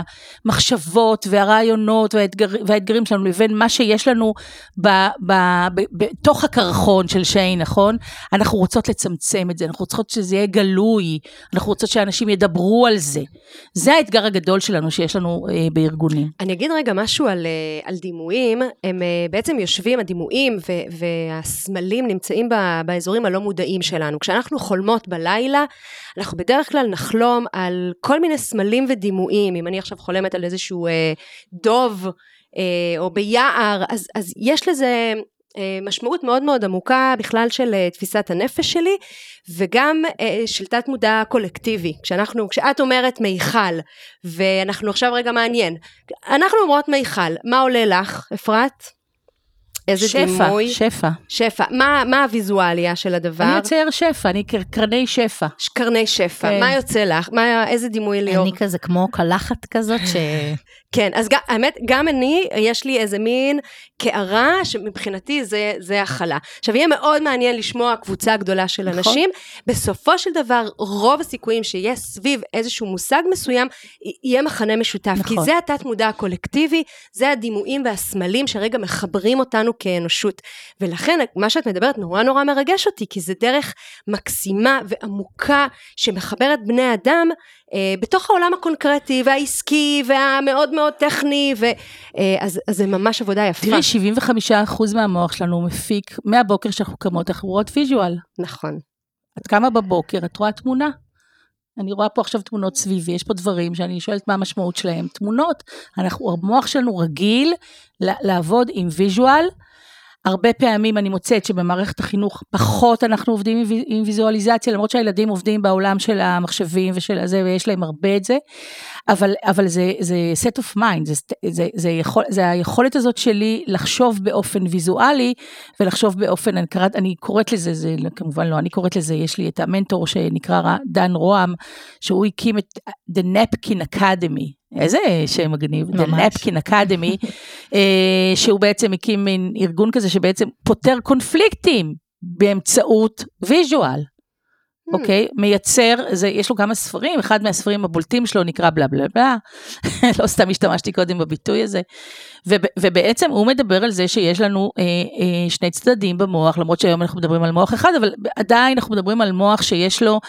המחשבות והרעיונות והאתגר, והאתגרים שלנו לבין מה שיש לנו ב, ב, ב, בתוך הקרחון של שיין, נכון? אנחנו רוצות לצמצם את זה, אנחנו רוצות שזה יהיה גלוי, אנחנו רוצות שאנשים ידברו על זה. זה האתגר. האתגר הגדול שלנו שיש לנו אה, בארגונים. אני אגיד רגע משהו על, אה, על דימויים, הם אה, בעצם יושבים, הדימויים ו, והסמלים נמצאים ב, באזורים הלא מודעים שלנו. כשאנחנו חולמות בלילה, אנחנו בדרך כלל נחלום על כל מיני סמלים ודימויים, אם אני עכשיו חולמת על איזשהו אה, דוב, אה, או ביער, אז, אז יש לזה משמעות מאוד מאוד עמוקה בכלל של אה, תפיסת הנפש שלי וגם אה, של תת מודע קולקטיבי כשאנחנו כשאת אומרת מיכל ואנחנו עכשיו רגע מעניין אנחנו אומרות מיכל מה עולה לך אפרת? איזה שפע, דימוי? שפע. שפע. מה, מה הוויזואליה של הדבר? אני אצייר שפע, אני קר- קרני שפע. קרני שפע. כן. מה יוצא לך? מה, איזה דימוי ליאור? אני כזה כמו קלחת כזאת, ש... <laughs> כן, אז גם, האמת, גם אני, יש לי איזה מין קערה שמבחינתי זה, זה הכלה. עכשיו, יהיה מאוד מעניין לשמוע קבוצה גדולה של נכון. אנשים. בסופו של דבר, רוב הסיכויים שיהיה סביב איזשהו מושג מסוים, יהיה מכנה משותף. נכון. כי זה התת-מודע הקולקטיבי, זה הדימויים והסמלים שרגע מחברים אותנו כאנושות. ולכן, מה שאת מדברת נורא נורא מרגש אותי, כי זה דרך מקסימה ועמוקה שמחברת בני אדם בתוך העולם הקונקרטי והעסקי והמאוד מאוד טכני, ו, אה, אז, אז זה ממש עבודה יפה. תראי, 75% מהמוח שלנו מפיק, מהבוקר שאנחנו קמות, אנחנו רואות ויז'ואל. נכון. את קמה בבוקר, את רואה תמונה. אני רואה פה עכשיו תמונות סביבי, יש פה דברים שאני שואלת מה המשמעות שלהם. תמונות, אנחנו, המוח שלנו רגיל לעבוד עם ויז'ואל. הרבה פעמים אני מוצאת שבמערכת החינוך פחות אנחנו עובדים עם, וי- עם ויזואליזציה, למרות שהילדים עובדים בעולם של המחשבים ושל הזה, ויש להם הרבה את זה, אבל, אבל זה, זה set of mind, זה, זה, זה, יכול, זה היכולת הזאת שלי לחשוב באופן ויזואלי, ולחשוב באופן, אני קוראת, אני קוראת לזה, זה כמובן לא, אני קוראת לזה, יש לי את המנטור שנקרא דן רוהם, שהוא הקים את The Napkin Academy. איזה שם מגניב, The. Napkin Academy, אה, שהוא בעצם הקים מין ארגון כזה שבעצם פותר קונפליקטים באמצעות ויז'ואל. אוקיי? מייצר, זה, יש לו כמה ספרים, אחד מהספרים הבולטים שלו נקרא בלה בלה בלה, <laughs> לא סתם השתמשתי קודם בביטוי הזה, ובעצם הוא מדבר על זה שיש לנו אה, אה, שני צדדים במוח, למרות שהיום אנחנו מדברים על מוח אחד, אבל עדיין אנחנו מדברים על מוח שיש לו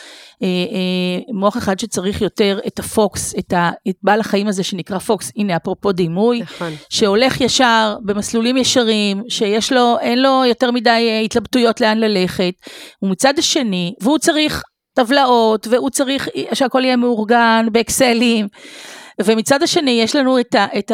אה, אה, מוח אחד שצריך יותר את הפוקס, את, ה, את בעל החיים הזה שנקרא פוקס, הנה אפרופו דימוי, נכון. שהולך ישר במסלולים ישרים, שיש לו, אין לו יותר מדי אה, התלבטויות לאן ללכת, ומצד השני, והוא צריך טבלאות, והוא צריך שהכל יהיה מאורגן באקסלים, ומצד השני יש לנו את, ה, את,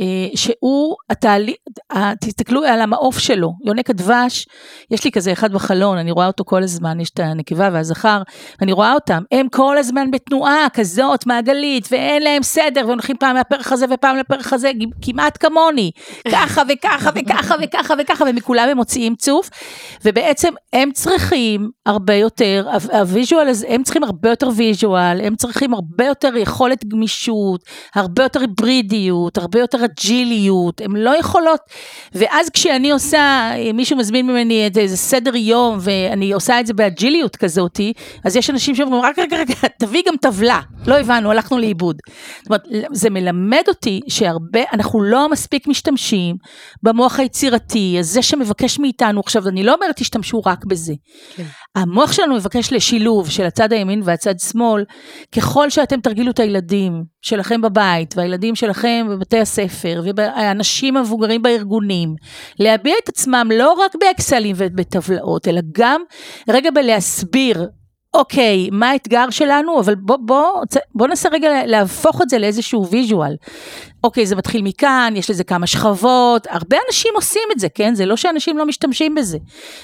אה, אה, שהוא התהליך, ה- תסתכלו על המעוף שלו, יונק הדבש, יש לי כזה אחד בחלון, אני רואה אותו כל הזמן, יש את הנקבה והזכר, אני רואה אותם, הם כל הזמן בתנועה כזאת מעגלית, ואין להם סדר, והולכים פעם מהפרח הזה ופעם לפרח הזה, כמעט כמוני, ככה וככה וככה וככה וככה, ומכולם הם מוציאים צוף, ובעצם הם צריכים הרבה יותר, ה visual הזה, הם צריכים הרבה יותר visual, הם צריכים הרבה יותר יכולת גמישות, הרבה יותר היברידיות, הרבה יותר אג'יליות, הם לא יכולות, ואז כשאני עושה, מישהו מזמין ממני את איזה סדר יום, ואני עושה את זה באג'יליות כזאתי, אז יש אנשים שאומרים, רק רגע, רגע, <laughs> תביא גם טבלה, לא הבנו, הלכנו לאיבוד. זאת אומרת, זה מלמד אותי שהרבה, אנחנו לא מספיק משתמשים במוח היצירתי, הזה שמבקש מאיתנו, עכשיו, אני לא אומרת תשתמשו רק בזה. כן. המוח שלנו מבקש לשילוב של הצד הימין והצד שמאל, ככל שאתם תרגילו את הילדים שלכם בבית, והילדים שלכם בבתי הספר, והאנשים המבוגרים בארגונים, להביע את עצמם לא רק באקסלים ובטבלאות, אלא גם רגע בלהסביר. אוקיי, מה האתגר שלנו, אבל בוא, בוא, בוא ננסה רגע להפוך את זה לאיזשהו ויז'ואל. אוקיי, זה מתחיל מכאן, יש לזה כמה שכבות, הרבה אנשים עושים את זה, כן? זה לא שאנשים לא משתמשים בזה.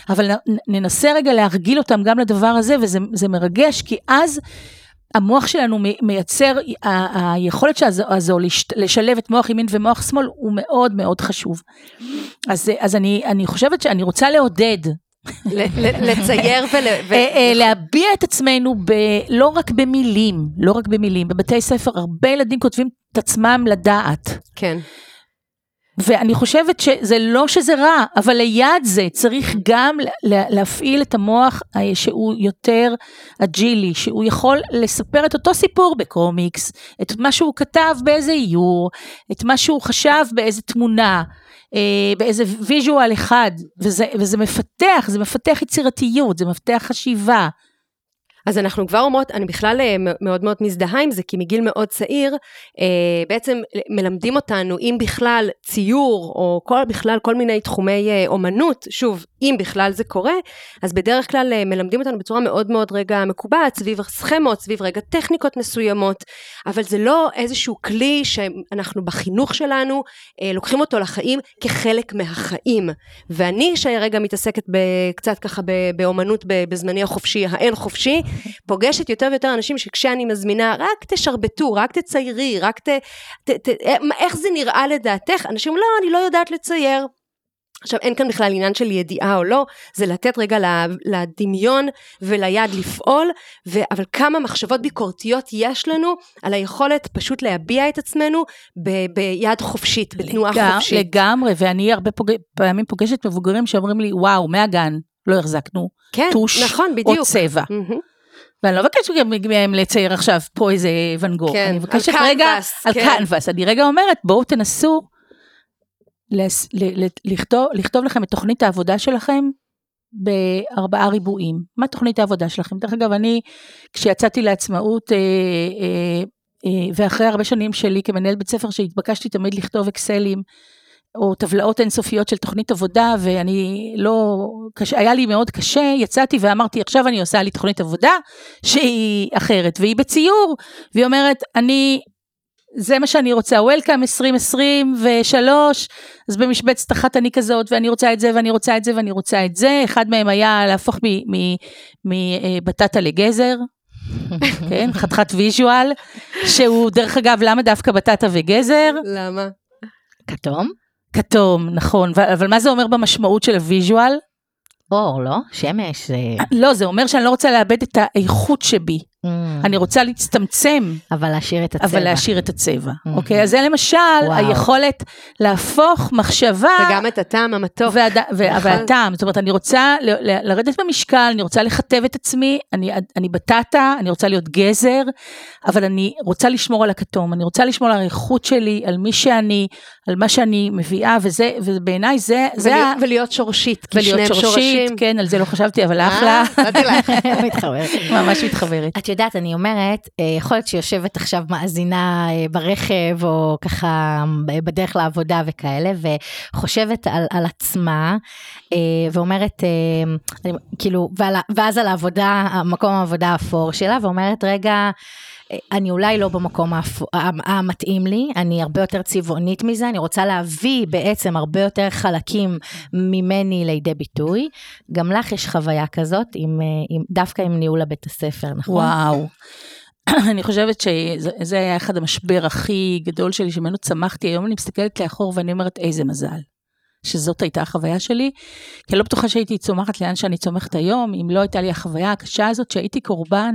אבל ננסה רגע להרגיל אותם גם לדבר הזה, וזה זה מרגש, כי אז המוח שלנו מייצר, היכולת הזו, הזו לש- לשלב את מוח ימין ומוח שמאל הוא מאוד מאוד חשוב. אז, אז אני, אני חושבת שאני רוצה לעודד לצייר ול... אה, אה, להביע את עצמנו ב, לא רק במילים, לא רק במילים, בבתי ספר הרבה ילדים כותבים את עצמם לדעת. כן. ואני חושבת שזה לא שזה רע, אבל ליד זה צריך גם לה- להפעיל את המוח אה, שהוא יותר אג'ילי, שהוא יכול לספר את אותו סיפור בקומיקס, את מה שהוא כתב באיזה איור, את מה שהוא חשב באיזה תמונה, אה, באיזה visual אחד, וזה, וזה מפתח, זה מפתח יצירתיות, זה מפתח חשיבה. אז אנחנו כבר אומרות, אני בכלל אה, מאוד מאוד מזדהה עם זה, כי מגיל מאוד צעיר, אה, בעצם מלמדים אותנו, אם בכלל ציור, או כל, בכלל כל מיני תחומי אה, אומנות, שוב, אם בכלל זה קורה, אז בדרך כלל אה, מלמדים אותנו בצורה מאוד מאוד רגע מקובעת, סביב סכמות, סביב רגע טכניקות מסוימות, אבל זה לא איזשהו כלי שאנחנו בחינוך שלנו אה, לוקחים אותו לחיים כחלק מהחיים. ואני שרגע מתעסקת קצת ככה באומנות בזמני החופשי, האין חופשי, פוגשת יותר ויותר אנשים שכשאני מזמינה, רק תשרבטו, רק תציירי, רק ת... ת, ת איך זה נראה לדעתך? אנשים, לא, אני לא יודעת לצייר. עכשיו אין כאן בכלל עניין של ידיעה או לא, זה לתת רגע לדמיון וליד לפעול, ו... אבל כמה מחשבות ביקורתיות יש לנו על היכולת פשוט להביע את עצמנו ב... ביד חופשית, בתנועה לג... חופשית. לגמרי, ואני הרבה פוג... פעמים פוגשת מבוגרים שאומרים לי, וואו, מהגן לא החזקנו כן, טוש נכון, בדיוק. או צבע. Mm-hmm. ואני לא מבקשת מהם לצייר עכשיו פה איזה ואן גוך, כן, אני מבקשת רגע, קנבס, על כן. קנבס, אני רגע אומרת, בואו תנסו לס, ל, ל, לכתוב, לכתוב לכם את תוכנית העבודה שלכם בארבעה ריבועים. מה תוכנית העבודה שלכם? דרך אגב, אני, כשיצאתי לעצמאות, אה, אה, אה, ואחרי הרבה שנים שלי כמנהל בית ספר, שהתבקשתי תמיד לכתוב אקסלים, או טבלאות אינסופיות של תוכנית עבודה, ואני לא, קשה, היה לי מאוד קשה, יצאתי ואמרתי, עכשיו אני עושה לי תוכנית עבודה שהיא אחרת, והיא בציור, והיא אומרת, אני, זה מה שאני רוצה, Welcome 2023, אז במשבצת אחת אני כזאת, ואני רוצה את זה, ואני רוצה את זה, ואני רוצה את זה, אחד מהם היה להפוך מבטטה לגזר, <laughs> כן, חתיכת ויז'ואל, שהוא דרך אגב, למה דווקא בטטה וגזר? למה? כתום? כתום, נכון, אבל מה זה אומר במשמעות של הוויז'ואל? אור, לא? שמש. זה... לא, זה אומר שאני לא רוצה לאבד את האיכות שבי. Mm, אני רוצה להצטמצם, אבל להשאיר את הצבע. אבל להשאיר את הצבע. Mhm. אוקיי? אז זה למשל וואו. היכולת להפוך מחשבה... וגם את הטעם המתוק. והד... ו- נכון. והטעם, זאת אומרת, אני רוצה ל- ל- לרדת במשקל, אני רוצה לכתב את עצמי, אני, אני בטטה, אני רוצה להיות גזר, אבל אני רוצה לשמור על הכתום, אני רוצה לשמור על האיכות שלי, על מי שאני, על מה שאני מביאה, וזה, ובעיניי זה, זה ה... ולהיות שורשית, כי ולהיות שניהם שורשית, שורשים. כן, על זה לא חשבתי, אבל אחלה, אה. <laughs> <laughs> מתחברת. ממש מתחברת. את יודעת, אני אומרת, אה, יכול להיות שיושבת עכשיו מאזינה אה, ברכב, או ככה בדרך לעבודה וכאלה, וחושבת על, על עצמה, ואומרת, כאילו, ועל, ואז על העבודה, מקום העבודה האפור שלה, ואומרת, רגע, אני אולי לא במקום המתאים לי, אני הרבה יותר צבעונית מזה, אני רוצה להביא בעצם הרבה יותר חלקים ממני לידי ביטוי. גם לך יש חוויה כזאת, עם, אה, עם, דווקא עם ניהול הבית הספר, נכון? וואו. <clears throat> אני חושבת שזה זה היה אחד המשבר הכי גדול שלי, שממנו צמחתי. היום אני מסתכלת לאחור ואני אומרת, איזה מזל. שזאת הייתה החוויה שלי, כי אני לא בטוחה שהייתי צומחת לאן שאני צומחת היום, אם לא הייתה לי החוויה הקשה הזאת שהייתי קורבן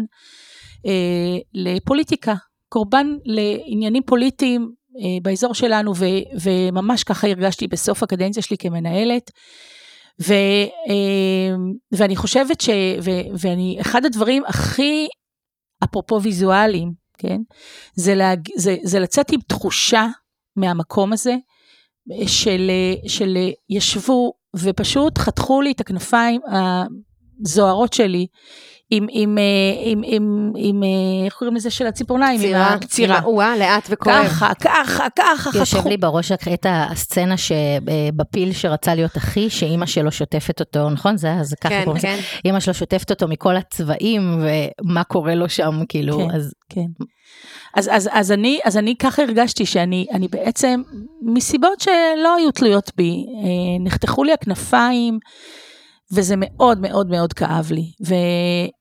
לפוליטיקה, קורבן לעניינים פוליטיים אה, באזור שלנו, ו, וממש ככה הרגשתי בסוף הקדנציה שלי כמנהלת. ו, אה, ואני חושבת ש... ו, ואני, אחד הדברים הכי, אפרופו ויזואליים, כן? זה, להג, זה, זה לצאת עם תחושה מהמקום הזה, של, של ישבו ופשוט חתכו לי את הכנפיים הזוהרות שלי עם, עם, אה, עם, עם, עם, אה, איך קוראים לזה של הציפורניים? עם צירה. הקצירה. וואה, לאט וכואב. ככה, ככה, ככה, יושב חתכו. לי בראש את הסצנה שבפיל שרצה להיות אחי, שאימא שלו שוטפת אותו, נכון? זה אז ככה כן, קוראים לזה. כן. אימא שלו שוטפת אותו מכל הצבעים, ומה קורה לו שם, כאילו, כן. אז כן. אז, אז, אז, אני, אז אני ככה הרגשתי שאני אני בעצם, מסיבות שלא היו תלויות בי, אה, נחתכו לי הכנפיים, וזה מאוד מאוד מאוד כאב לי. ו,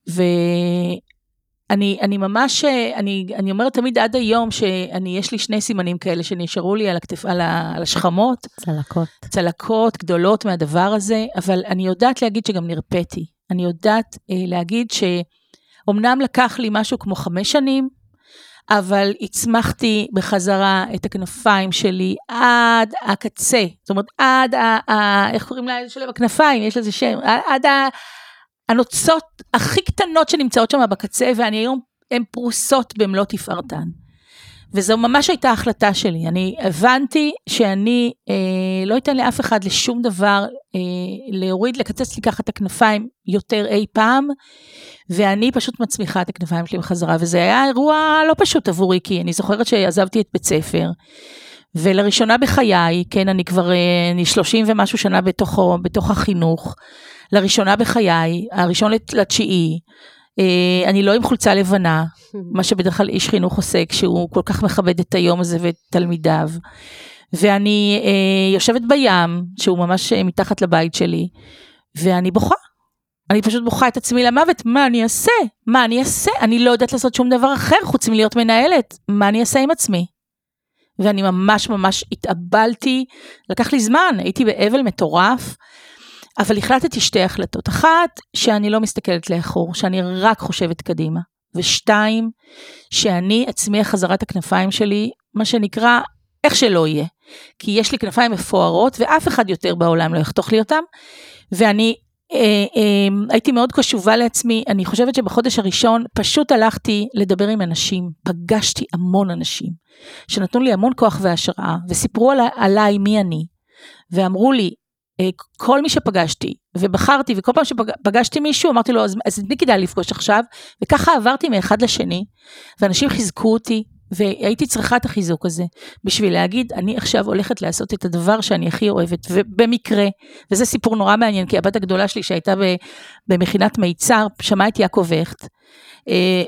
ואני אני ממש, אני, אני אומרת תמיד עד היום שאני, יש לי שני סימנים כאלה שנשארו לי על, הכתף, על, ה, על השכמות, צלקות. צלקות גדולות מהדבר הזה, אבל אני יודעת להגיד שגם נרפאתי. אני יודעת אה, להגיד שאומנם לקח לי משהו כמו חמש שנים, אבל הצמחתי בחזרה את הכנפיים שלי עד הקצה. זאת אומרת, עד ה... ה איך קוראים לה? שלב הכנפיים, יש לזה שם. עד ה... הנוצות הכי קטנות שנמצאות שם בקצה, ואני היום, הן פרוסות במלוא תפארתן. וזו ממש הייתה החלטה שלי. אני הבנתי שאני אה, לא אתן לאף אחד לשום דבר אה, להוריד, לקצץ לי ככה את הכנפיים יותר אי פעם, ואני פשוט מצמיחה את הכנפיים שלי בחזרה, וזה היה אירוע לא פשוט עבורי, כי אני זוכרת שעזבתי את בית ספר, ולראשונה בחיי, כן, אני כבר, אה, אני 30 ומשהו שנה בתוך, בתוך החינוך, לראשונה בחיי, הראשון לתשיעי, אני לא עם חולצה לבנה, מה שבדרך כלל איש חינוך עושה כשהוא כל כך מכבד את היום הזה ואת תלמידיו. ואני אה, יושבת בים, שהוא ממש אה, מתחת לבית שלי, ואני בוכה. אני פשוט בוכה את עצמי למוות, מה אני אעשה? מה אני אעשה? אני לא יודעת לעשות שום דבר אחר חוץ מלהיות מנהלת. מה אני אעשה עם עצמי? ואני ממש ממש התאבלתי, לקח לי זמן, הייתי באבל מטורף, אבל החלטתי שתי החלטות. אחת, שאני לא מסתכלת לאחור, שאני רק חושבת קדימה. ושתיים, שאני אצמיח חזרת הכנפיים שלי, מה שנקרא, איך שלא יהיה. כי יש לי כנפיים מפוארות, ואף אחד יותר בעולם לא יחתוך לי אותם, ואני אה, אה, הייתי מאוד קשובה לעצמי, אני חושבת שבחודש הראשון פשוט הלכתי לדבר עם אנשים, פגשתי המון אנשים, שנתנו לי המון כוח והשראה, וסיפרו עלי, עליי מי אני, ואמרו לי, כל מי שפגשתי, ובחרתי, וכל פעם שפגשתי מישהו, אמרתי לו, אז, אז מי כדאי לפגוש עכשיו? וככה עברתי מאחד לשני, ואנשים חיזקו אותי, והייתי צריכה את החיזוק הזה, בשביל להגיד, אני עכשיו הולכת לעשות את הדבר שאני הכי אוהבת, ובמקרה, וזה סיפור נורא מעניין, כי הבת הגדולה שלי שהייתה במכינת מיצר, שמעה את יעקב אה,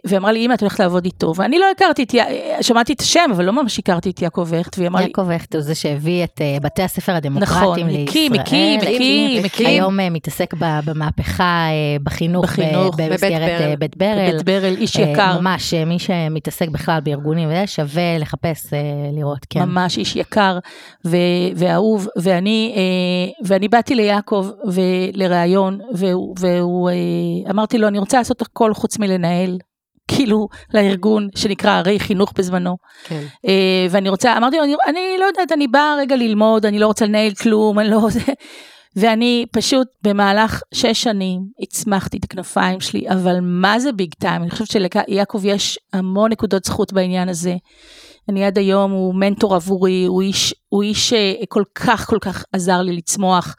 ואמרה לי, אמא, את הולכת לעבוד איתו. ואני לא הכרתי את, שמעתי את השם, אבל לא ממש הכרתי את יעקב הכט, והיא אמרה לי... יעקב הכט הוא זה שהביא את אה, בתי הספר הדמוקרטיים נכון, לישראל. נכון, מקים, מקים, מקים. היום אה, מתעסק במהפכה בחינוך, בחינוך במסגרת בית ברל. בית ברל, איש יקר. ממש, מי שמתעסק בכלל בארגונים, שווה לחפש, לראות, כן. ממש איש יקר ואהוב, ואני, ואני באתי ליעקב לראיון, והוא, אמרתי לו, אני רוצה לעשות הכל חוץ מלנהל. כאילו לארגון שנקרא ערי חינוך בזמנו. כן. Uh, ואני רוצה, אמרתי לו, אני, אני לא יודעת, אני באה רגע ללמוד, אני לא רוצה לנהל כלום, אני לא. <laughs> ואני פשוט במהלך שש שנים הצמחתי את הכנפיים שלי, אבל מה זה ביג טיים? אני חושבת שליעקב יש המון נקודות זכות בעניין הזה. אני עד היום, הוא מנטור עבורי, הוא איש, הוא איש שכל כך כל כך עזר לי לצמוח.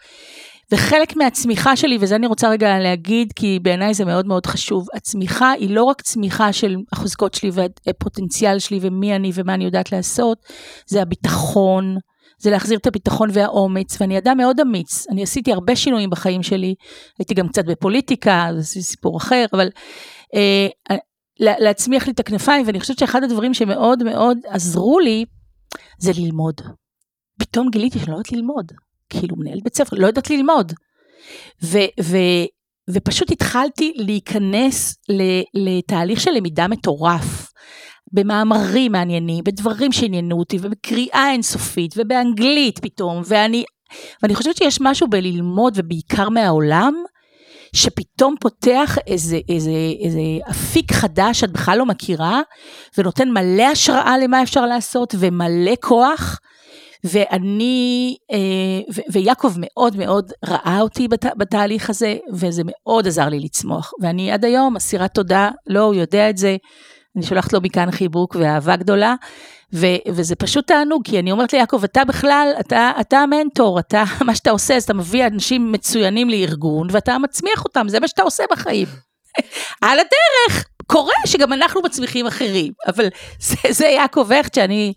וחלק מהצמיחה שלי, וזה אני רוצה רגע להגיד, כי בעיניי זה מאוד מאוד חשוב, הצמיחה היא לא רק צמיחה של החוזקות שלי והפוטנציאל שלי ומי אני ומה אני יודעת לעשות, זה הביטחון, זה להחזיר את הביטחון והאומץ, ואני אדם מאוד אמיץ, אני עשיתי הרבה שינויים בחיים שלי, הייתי גם קצת בפוליטיקה, זה סיפור אחר, אבל אה, להצמיח לי את הכנפיים, ואני חושבת שאחד הדברים שמאוד מאוד עזרו לי, זה ללמוד. פתאום גיליתי שאני לא יודעת ללמוד. כאילו מנהלת בית ספר, לא יודעת ללמוד. ו, ו, ופשוט התחלתי להיכנס לתהליך של למידה מטורף. במאמרים מעניינים, בדברים שעניינו אותי, ובקריאה אינסופית, ובאנגלית פתאום, ואני, ואני חושבת שיש משהו בללמוד, ובעיקר מהעולם, שפתאום פותח איזה, איזה, איזה אפיק חדש שאת בכלל לא מכירה, ונותן מלא השראה למה אפשר לעשות, ומלא כוח, ואני, אה, ויעקב מאוד מאוד ראה אותי בת, בתהליך הזה, וזה מאוד עזר לי לצמוח. ואני עד היום אסירת תודה, לא, הוא יודע את זה, אני שולחת לו מכאן חיבוק ואהבה גדולה, ו, וזה פשוט תענוג, כי אני אומרת ליעקב, אתה בכלל, אתה, אתה המנטור, אתה, <laughs> מה שאתה עושה, אז אתה מביא אנשים מצוינים לארגון, ואתה מצמיח אותם, זה מה שאתה עושה בחיים. <laughs> על הדרך, קורה שגם אנחנו מצמיחים אחרים, אבל זה, זה יעקב הכט שאני...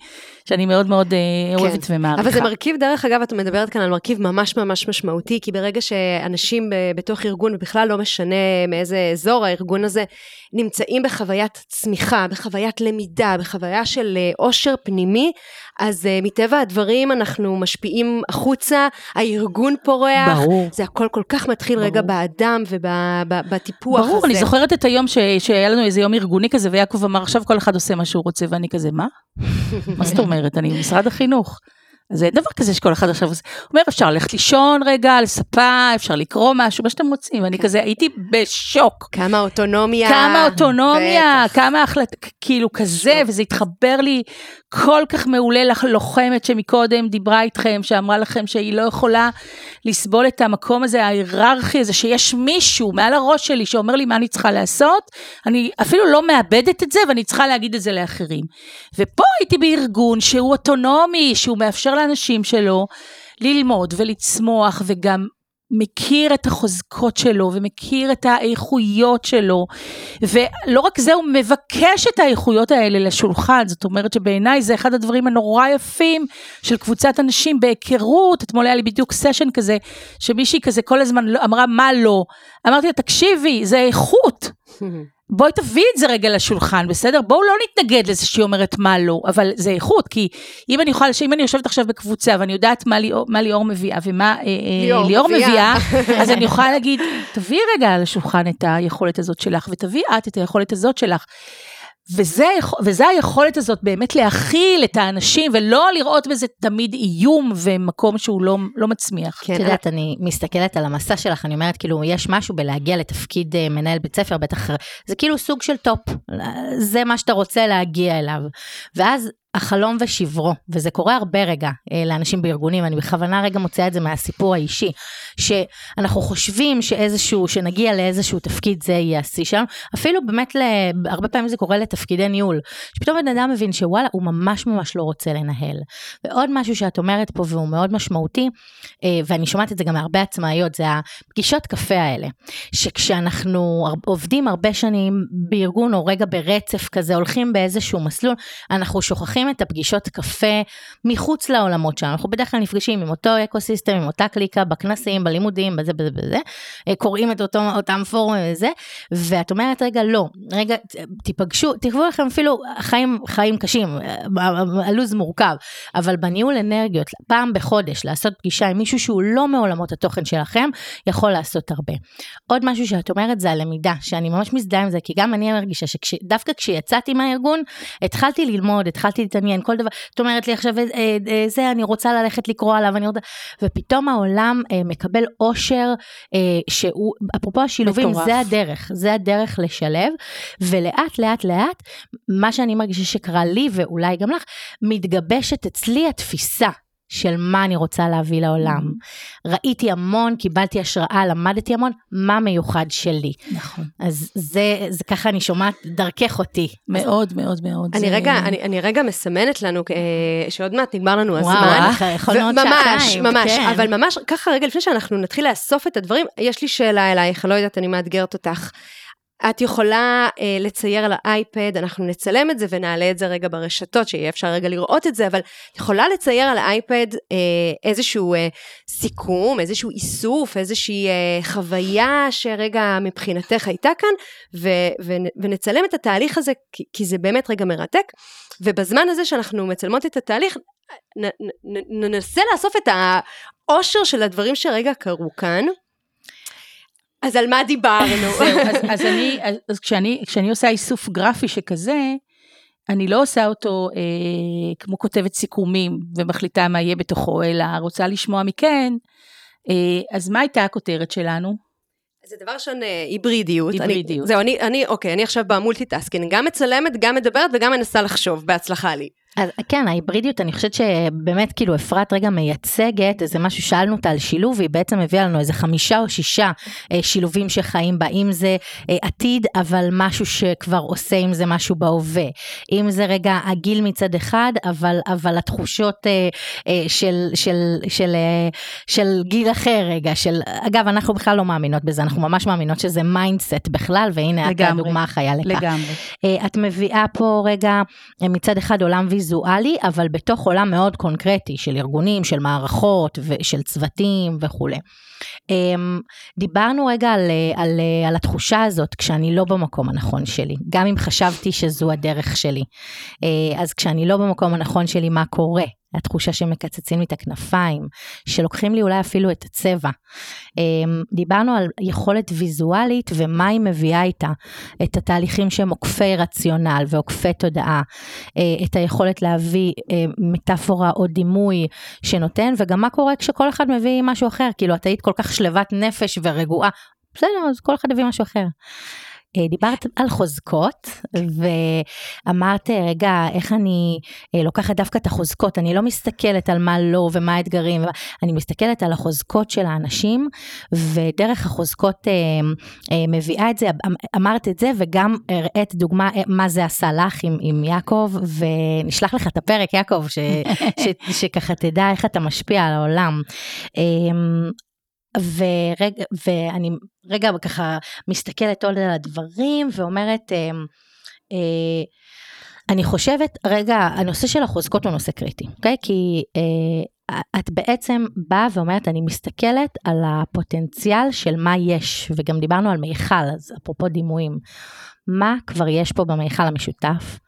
שאני מאוד מאוד אה, כן. אוהבת ומעריכה. אבל זה מרכיב, דרך אגב, את מדברת כאן על מרכיב ממש ממש משמעותי, כי ברגע שאנשים בתוך ארגון, ובכלל לא משנה מאיזה אזור הארגון הזה, נמצאים בחוויית צמיחה, בחוויית למידה, בחוויה של אה, פנימי, אז uh, מטבע הדברים אנחנו משפיעים החוצה, הארגון פורח, ברור. זה הכל כל כך מתחיל ברור. רגע באדם ובטיפוח הזה. ברור, אני זוכרת את היום ש, שהיה לנו איזה יום ארגוני כזה, ויעקב אמר, עכשיו כל אחד עושה מה שהוא רוצה, ואני כזה, מה? <laughs> מה זאת אומרת? אני משרד החינוך. אז אין דבר כזה שכל אחד עכשיו אומר אפשר ללכת לישון רגע על ספה, אפשר לקרוא משהו, מה שאתם רוצים, אני כזה הייתי בשוק. כמה אוטונומיה. כמה אוטונומיה, בטח. כמה החלטה, כאילו כזה, וזה התחבר לי כל כך מעולה ללוחמת שמקודם דיברה איתכם, שאמרה לכם שהיא לא יכולה לסבול את המקום הזה, ההיררכי הזה, שיש מישהו מעל הראש שלי שאומר לי מה אני צריכה לעשות, אני אפילו לא מאבדת את זה ואני צריכה להגיד את זה לאחרים. ופה הייתי בארגון שהוא אוטונומי, שהוא מאפשר לאנשים שלו ללמוד ולצמוח וגם מכיר את החוזקות שלו ומכיר את האיכויות שלו, ולא רק זה, הוא מבקש את האיכויות האלה לשולחן, זאת אומרת שבעיניי זה אחד הדברים הנורא יפים של קבוצת אנשים בהיכרות, אתמול היה לי בדיוק סשן כזה, שמישהי כזה כל הזמן אמרה מה לא, אמרתי לה תקשיבי, זה איכות. <laughs> בואי תביאי את זה רגע לשולחן, בסדר? בואו לא נתנגד לזה שהיא אומרת מה לא, אבל זה איכות, כי אם אני יכולה, אם אני יושבת עכשיו בקבוצה ואני יודעת מה ליאור, מה ליאור מביאה ומה אה, אה, ליאור, ליאור מביאה, <laughs> אז אני יכולה להגיד, תביאי רגע לשולחן את היכולת הזאת שלך, ותביאי את את היכולת הזאת שלך. וזה, וזה היכולת הזאת באמת להכיל את האנשים ולא לראות בזה תמיד איום ומקום שהוא לא, לא מצמיח. כן, את יודעת, אני מסתכלת על המסע שלך, אני אומרת כאילו, יש משהו בלהגיע לתפקיד אה, מנהל בית ספר, בטח, זה כאילו סוג של top, זה מה שאתה רוצה להגיע אליו. ואז החלום ושברו, וזה קורה הרבה רגע אה, לאנשים בארגונים, אני בכוונה רגע מוציאה את זה מהסיפור האישי, שאנחנו חושבים שאיזשהו, שנגיע לאיזשהו תפקיד זה יהיה השיא שלנו, אפילו באמת, הרבה פעמים זה קורה לתפקידי ניהול, שפתאום בן אדם מבין שוואלה, הוא ממש ממש לא רוצה לנהל. ועוד משהו שאת אומרת פה והוא מאוד משמעותי, אה, ואני שומעת את זה גם מהרבה עצמאיות, זה הפגישות קפה האלה, שכשאנחנו עובדים הרבה שנים בארגון או רגע ברצף כזה, הולכים באיזשהו מסלול, אנחנו שוכחים עושים את הפגישות קפה מחוץ לעולמות שלנו. אנחנו בדרך כלל נפגשים עם אותו אקו סיסטם, עם אותה קליקה, בכנסים, בלימודים, בזה בזה בזה, אה, קוראים את אותו, אותם פורומים וזה, ואת אומרת, רגע, לא, רגע, תיפגשו, תקבעו לכם אפילו חיים, חיים קשים, אה, הלו"ז מורכב, אבל בניהול אנרגיות, פעם בחודש לעשות פגישה עם מישהו שהוא לא מעולמות התוכן שלכם, יכול לעשות הרבה. עוד משהו שאת אומרת זה הלמידה, שאני ממש מזדהה עם זה, כי גם אני מרגישה שדווקא כשיצאתי מהארגון, התחלתי ללמוד, התחלתי להתעניין, כל דבר, את אומרת לי עכשיו, אה, אה, זה, אני רוצה ללכת לקרוא עליו, אני רוצה, ופתאום העולם אה, מקבל אושר, שהוא, אפרופו השילובים, מטורף. זה הדרך, זה הדרך לשלב, ולאט לאט לאט, מה שאני מרגישה שקרה לי, ואולי גם לך, מתגבשת אצלי התפיסה של מה אני רוצה להביא לעולם. Mm-hmm. ראיתי המון, קיבלתי השראה, למדתי המון, מה מיוחד שלי. נכון. אז זה, זה ככה אני שומעת דרכך אותי. מאוד, אז... מאוד, מאוד. אני, זה... רגע, אני, אני רגע מסמנת לנו, אה, שעוד מעט נגמר לנו הזמן. וואו, יכול מאוד שעתיים. ממש, ממש, כן. אבל ממש, ככה רגע לפני שאנחנו נתחיל לאסוף את הדברים, יש לי שאלה אלייך, לא יודעת, אני מאתגרת אותך. את יכולה אה, לצייר על האייפד, אנחנו נצלם את זה ונעלה את זה רגע ברשתות, שיהיה אפשר רגע לראות את זה, אבל את יכולה לצייר על האייפד אה, איזשהו אה, סיכום, איזשהו איסוף, איזושהי אה, חוויה שרגע מבחינתך הייתה כאן, ו, ו, ונצלם את התהליך הזה, כי, כי זה באמת רגע מרתק, ובזמן הזה שאנחנו מצלמות את התהליך, נ, נ, ננסה לאסוף את העושר של הדברים שרגע קרו כאן. אז על מה דיברנו? <laughs> אז, אז, אני, אז, אז כשאני, כשאני עושה איסוף גרפי שכזה, אני לא עושה אותו אה, כמו כותבת סיכומים ומחליטה מה יהיה בתוכו, אלא רוצה לשמוע מכן. אה, אז מה הייתה הכותרת שלנו? זה דבר ראשון היברידיות. היברידיות. אני, זהו, אני, אני, אוקיי, אני עכשיו ב multitasking, גם מצלמת, גם מדברת וגם מנסה לחשוב, בהצלחה לי. אז כן, ההיברידיות, אני חושבת שבאמת כאילו אפרת רגע מייצגת איזה משהו, שאלנו אותה על שילוב, היא בעצם הביאה לנו איזה חמישה או שישה אה, שילובים שחיים בה, אם זה אה, עתיד, אבל משהו שכבר עושה עם זה משהו בהווה. אם זה רגע הגיל מצד אחד, אבל, אבל התחושות אה, אה, של, של, של, אה, של גיל אחר רגע, של, אגב, אנחנו בכלל לא מאמינות בזה, אנחנו ממש מאמינות שזה mindset בכלל, והנה את הדוגמה החיה לכך. לגמרי. אה, את מביאה פה רגע אה, מצד אחד עולם ויז ויזואלי, אבל בתוך עולם מאוד קונקרטי של ארגונים, של מערכות ושל צוותים וכולי. אמ, דיברנו רגע על, על, על התחושה הזאת כשאני לא במקום הנכון שלי, גם אם חשבתי שזו הדרך שלי. אה, אז כשאני לא במקום הנכון שלי, מה קורה? התחושה שמקצצים לי את הכנפיים, שלוקחים לי אולי אפילו את הצבע. אמ, דיברנו על יכולת ויזואלית ומה היא מביאה איתה, את התהליכים שהם עוקפי רציונל ועוקפי תודעה, אה, את היכולת להביא אה, מטאפורה או דימוי שנותן, וגם מה קורה כשכל אחד מביא משהו אחר, כאילו את היית כל כך שלוות נפש ורגועה, בסדר, אז כל אחד הביא משהו אחר. אה, דיברת על חוזקות ואמרת רגע איך אני אה, לוקחת דווקא את החוזקות אני לא מסתכלת על מה לא ומה האתגרים אני מסתכלת על החוזקות של האנשים ודרך החוזקות אה, מביאה את זה אמרת את זה וגם הראית דוגמה מה זה עשה לך עם, עם יעקב ונשלח לך את הפרק יעקב ש, <laughs> ש, שככה תדע איך אתה משפיע על העולם. ורגע, ואני רגע ככה מסתכלת עוד על הדברים ואומרת, אה, אה, אני חושבת, רגע, הנושא של החוזקות הוא נושא קריטי, אוקיי? כי אה, את בעצם באה ואומרת, אני מסתכלת על הפוטנציאל של מה יש, וגם דיברנו על מיכל, אז אפרופו דימויים, מה כבר יש פה במיכל המשותף?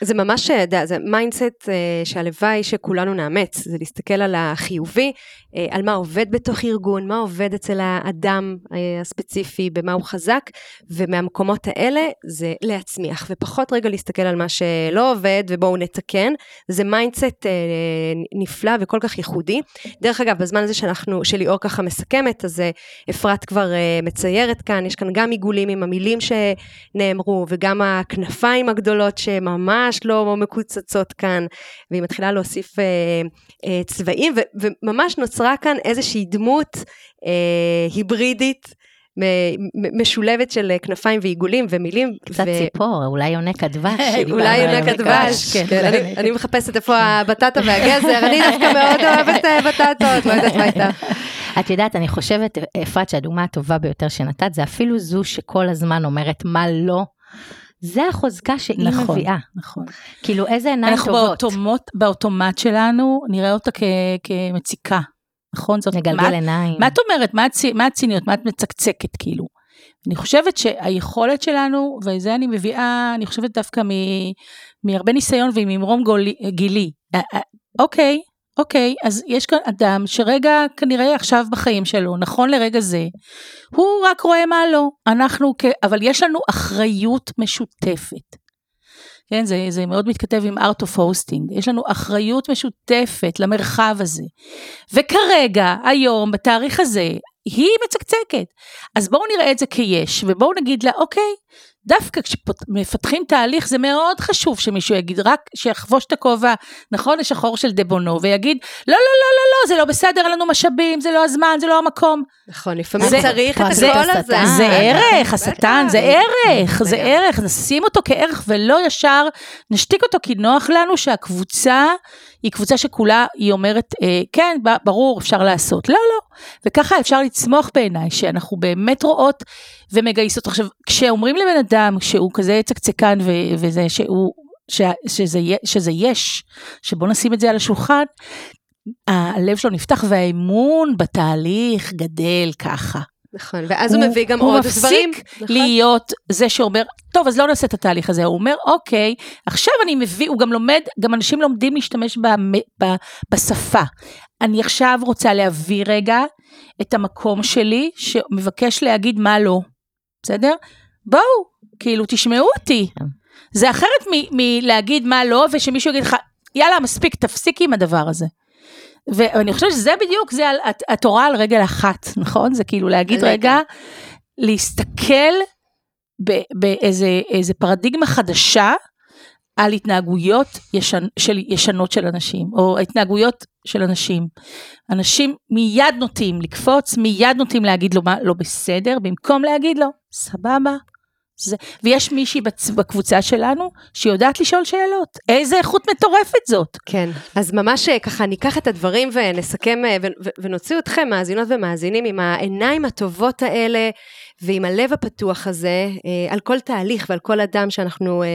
זה ממש, אה, זה mindset אה, שהלוואי שכולנו נאמץ, זה להסתכל על החיובי, אה, על מה עובד בתוך ארגון, מה עובד אצל האדם הספציפי, במה הוא חזק, ומהמקומות האלה זה להצמיח, ופחות רגע להסתכל על מה שלא עובד ובואו נתקן, זה mindset נפלא וכל כך ייחודי. דרך אגב, בזמן הזה שאנחנו, שליאור ככה מסכמת, אז אפרת כבר מציירת כאן, יש כאן גם עיגולים עם המילים שנאמרו, וגם הכנפיים הגדולות שממש לא מקוצצות כאן, והיא מתחילה להוסיף אה, אה, צבעים, ו- וממש נוצרה כאן איזושהי דמות אה, היברידית. משולבת של כנפיים ועיגולים ומילים. קצת ו- ציפור, אולי יונק הדבש. <laughs> אולי יונק. הדבש, כן. כן, אני- אני מחפשת איפה הבטטה והגזר, אני דווקא מאוד אוהבת אה, בטטות, לא יודעת מה הייתה. <laughs> את יודעת, אני חושבת, אפרת, שהדוגמה הטובה ביותר שנתת, זה אפילו זו שכל הזמן אומרת מה לא. זה החוזקה שהיא נכון, מביאה. נכון. כאילו, איזה עיניים אנחנו טובות. באוטומט, באוטומט שלנו, נראה אותה כ, כמציקה, נכון? זאת, נגלגל מה, עיניים. מה את אומרת? מה, הצי, מה הציניות? מה את מצקצקת כאילו? אני חושבת שהיכולת שלנו, וזה אני מביאה, אני חושבת דווקא מ, מהרבה ניסיון וממרום גולי- גילי. אה, אה, אוקיי, אוקיי, אז יש כאן אדם שרגע כנראה עכשיו בחיים שלו, נכון לרגע זה, הוא רק רואה מה לא. אנחנו, כ... אבל יש לנו אחריות משותפת. כן, זה, זה מאוד מתכתב עם art of hosting. יש לנו אחריות משותפת למרחב הזה. וכרגע, היום, בתאריך הזה, היא מצקצקת. אז בואו נראה את זה כיש, ובואו נגיד לה, אוקיי, דווקא כשמפתחים תהליך זה מאוד חשוב שמישהו יגיד, רק שיחבוש את הכובע, נכון, השחור של דבונו, ויגיד, לא, לא, לא, לא, לא, זה לא בסדר, אין לנו משאבים, זה לא הזמן, זה לא המקום. נכון, לפעמים זה- צריך את הקול הזה. זה אה, ערך, השטן, זה ערך, זה. ערך, נשים אותו כערך ולא ישר נשתיק אותו, כי נוח לנו שהקבוצה היא קבוצה שכולה, היא אומרת, אה, כן, ברור, אפשר לעשות. לא, לא. וככה אפשר לצמוח בעיניי, שאנחנו באמת רואות ומגייסות. עכשיו, כשאומרים לבן אדם שהוא כזה צקצקן ו- וזה שהוא, ש- שזה, שזה יש, שבוא נשים את זה על השולחן, הלב שלו נפתח והאמון בתהליך גדל ככה. נכון, ואז הוא מביא גם עוד דברים. הוא מפסיק נכון. להיות זה שאומר, טוב, אז לא נעשה את התהליך הזה. הוא אומר, אוקיי, עכשיו אני מביא, הוא גם לומד, גם אנשים לומדים להשתמש במ, ב, בשפה. אני עכשיו רוצה להביא רגע את המקום שלי, שמבקש להגיד מה לא, בסדר? בואו, כאילו, תשמעו אותי. כן. זה אחרת מלהגיד מה לא, ושמישהו יגיד לך, יאללה, מספיק, תפסיק עם הדבר הזה. ואני חושבת שזה בדיוק, זה על, הת- התורה על רגל אחת, נכון? זה כאילו להגיד רגע. להסתכל באיזה איזה פרדיגמה חדשה על התנהגויות ישן, של, ישנות של אנשים, או התנהגויות של אנשים. אנשים מיד נוטים לקפוץ, מיד נוטים להגיד לו מה לא בסדר, במקום להגיד לו, סבבה. זה, ויש מישהי בצ, בקבוצה שלנו שיודעת לשאול שאלות. איזה איכות מטורפת זאת. כן, אז ממש אה, ככה ניקח את הדברים ונסכם אה, ו- ו- ונוציא אתכם, מאזינות ומאזינים, עם העיניים הטובות האלה ועם הלב הפתוח הזה, אה, על כל תהליך ועל כל אדם שאנחנו אה,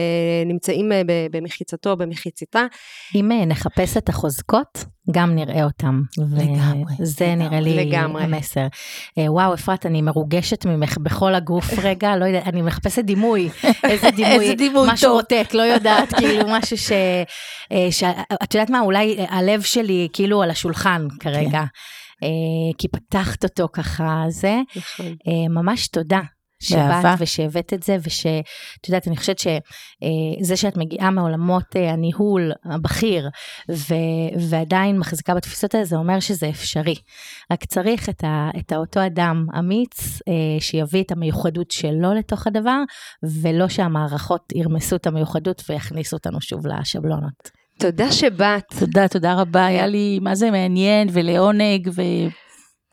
נמצאים אה, במחיצתו או במחיציתה. אם נחפש את החוזקות, גם נראה אותם. לגמרי, וזה לגמרי, נראה לי לגמרי. המסר. וואו, אפרת, אני מרוגשת ממך בכל הגוף <laughs> רגע, לא יודעת, אני מחפשת דימוי. איזה <laughs> דימוי, איזה דימוי משהו טוב. רוטט, לא יודעת, <laughs> כאילו משהו ש... ש- את יודעת מה, אולי הלב שלי כאילו על השולחן כרגע. אה, כי פתחת אותו ככה, זה. נכון. אה, ממש תודה. שבאת ושהבאת את זה, ושאת יודעת, אני חושבת שזה שאת מגיעה מעולמות אה, הניהול הבכיר, ו, ועדיין מחזיקה בתפיסות האלה, זה אומר שזה אפשרי. רק צריך את, ה, את האותו אדם אמיץ, אה, שיביא את המיוחדות שלו לתוך הדבר, ולא שהמערכות ירמסו את המיוחדות ויכניסו אותנו שוב לשבלונות. תודה שבאת. תודה, תודה רבה, היה לי מה זה מעניין ולעונג, ו...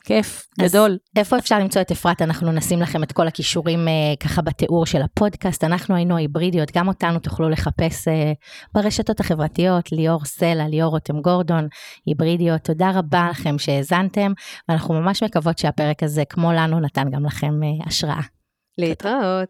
כיף, גדול. איפה אפשר למצוא את אפרת? אנחנו נשים לכם את כל הכישורים אה, ככה בתיאור של הפודקאסט. אנחנו היינו היברידיות, גם אותנו תוכלו לחפש אה, ברשתות החברתיות, ליאור סלע, ליאור רותם גורדון, היברידיות. תודה רבה לכם שהאזנתם, ואנחנו ממש מקוות שהפרק הזה, כמו לנו, נתן גם לכם אה, השראה. להתראות.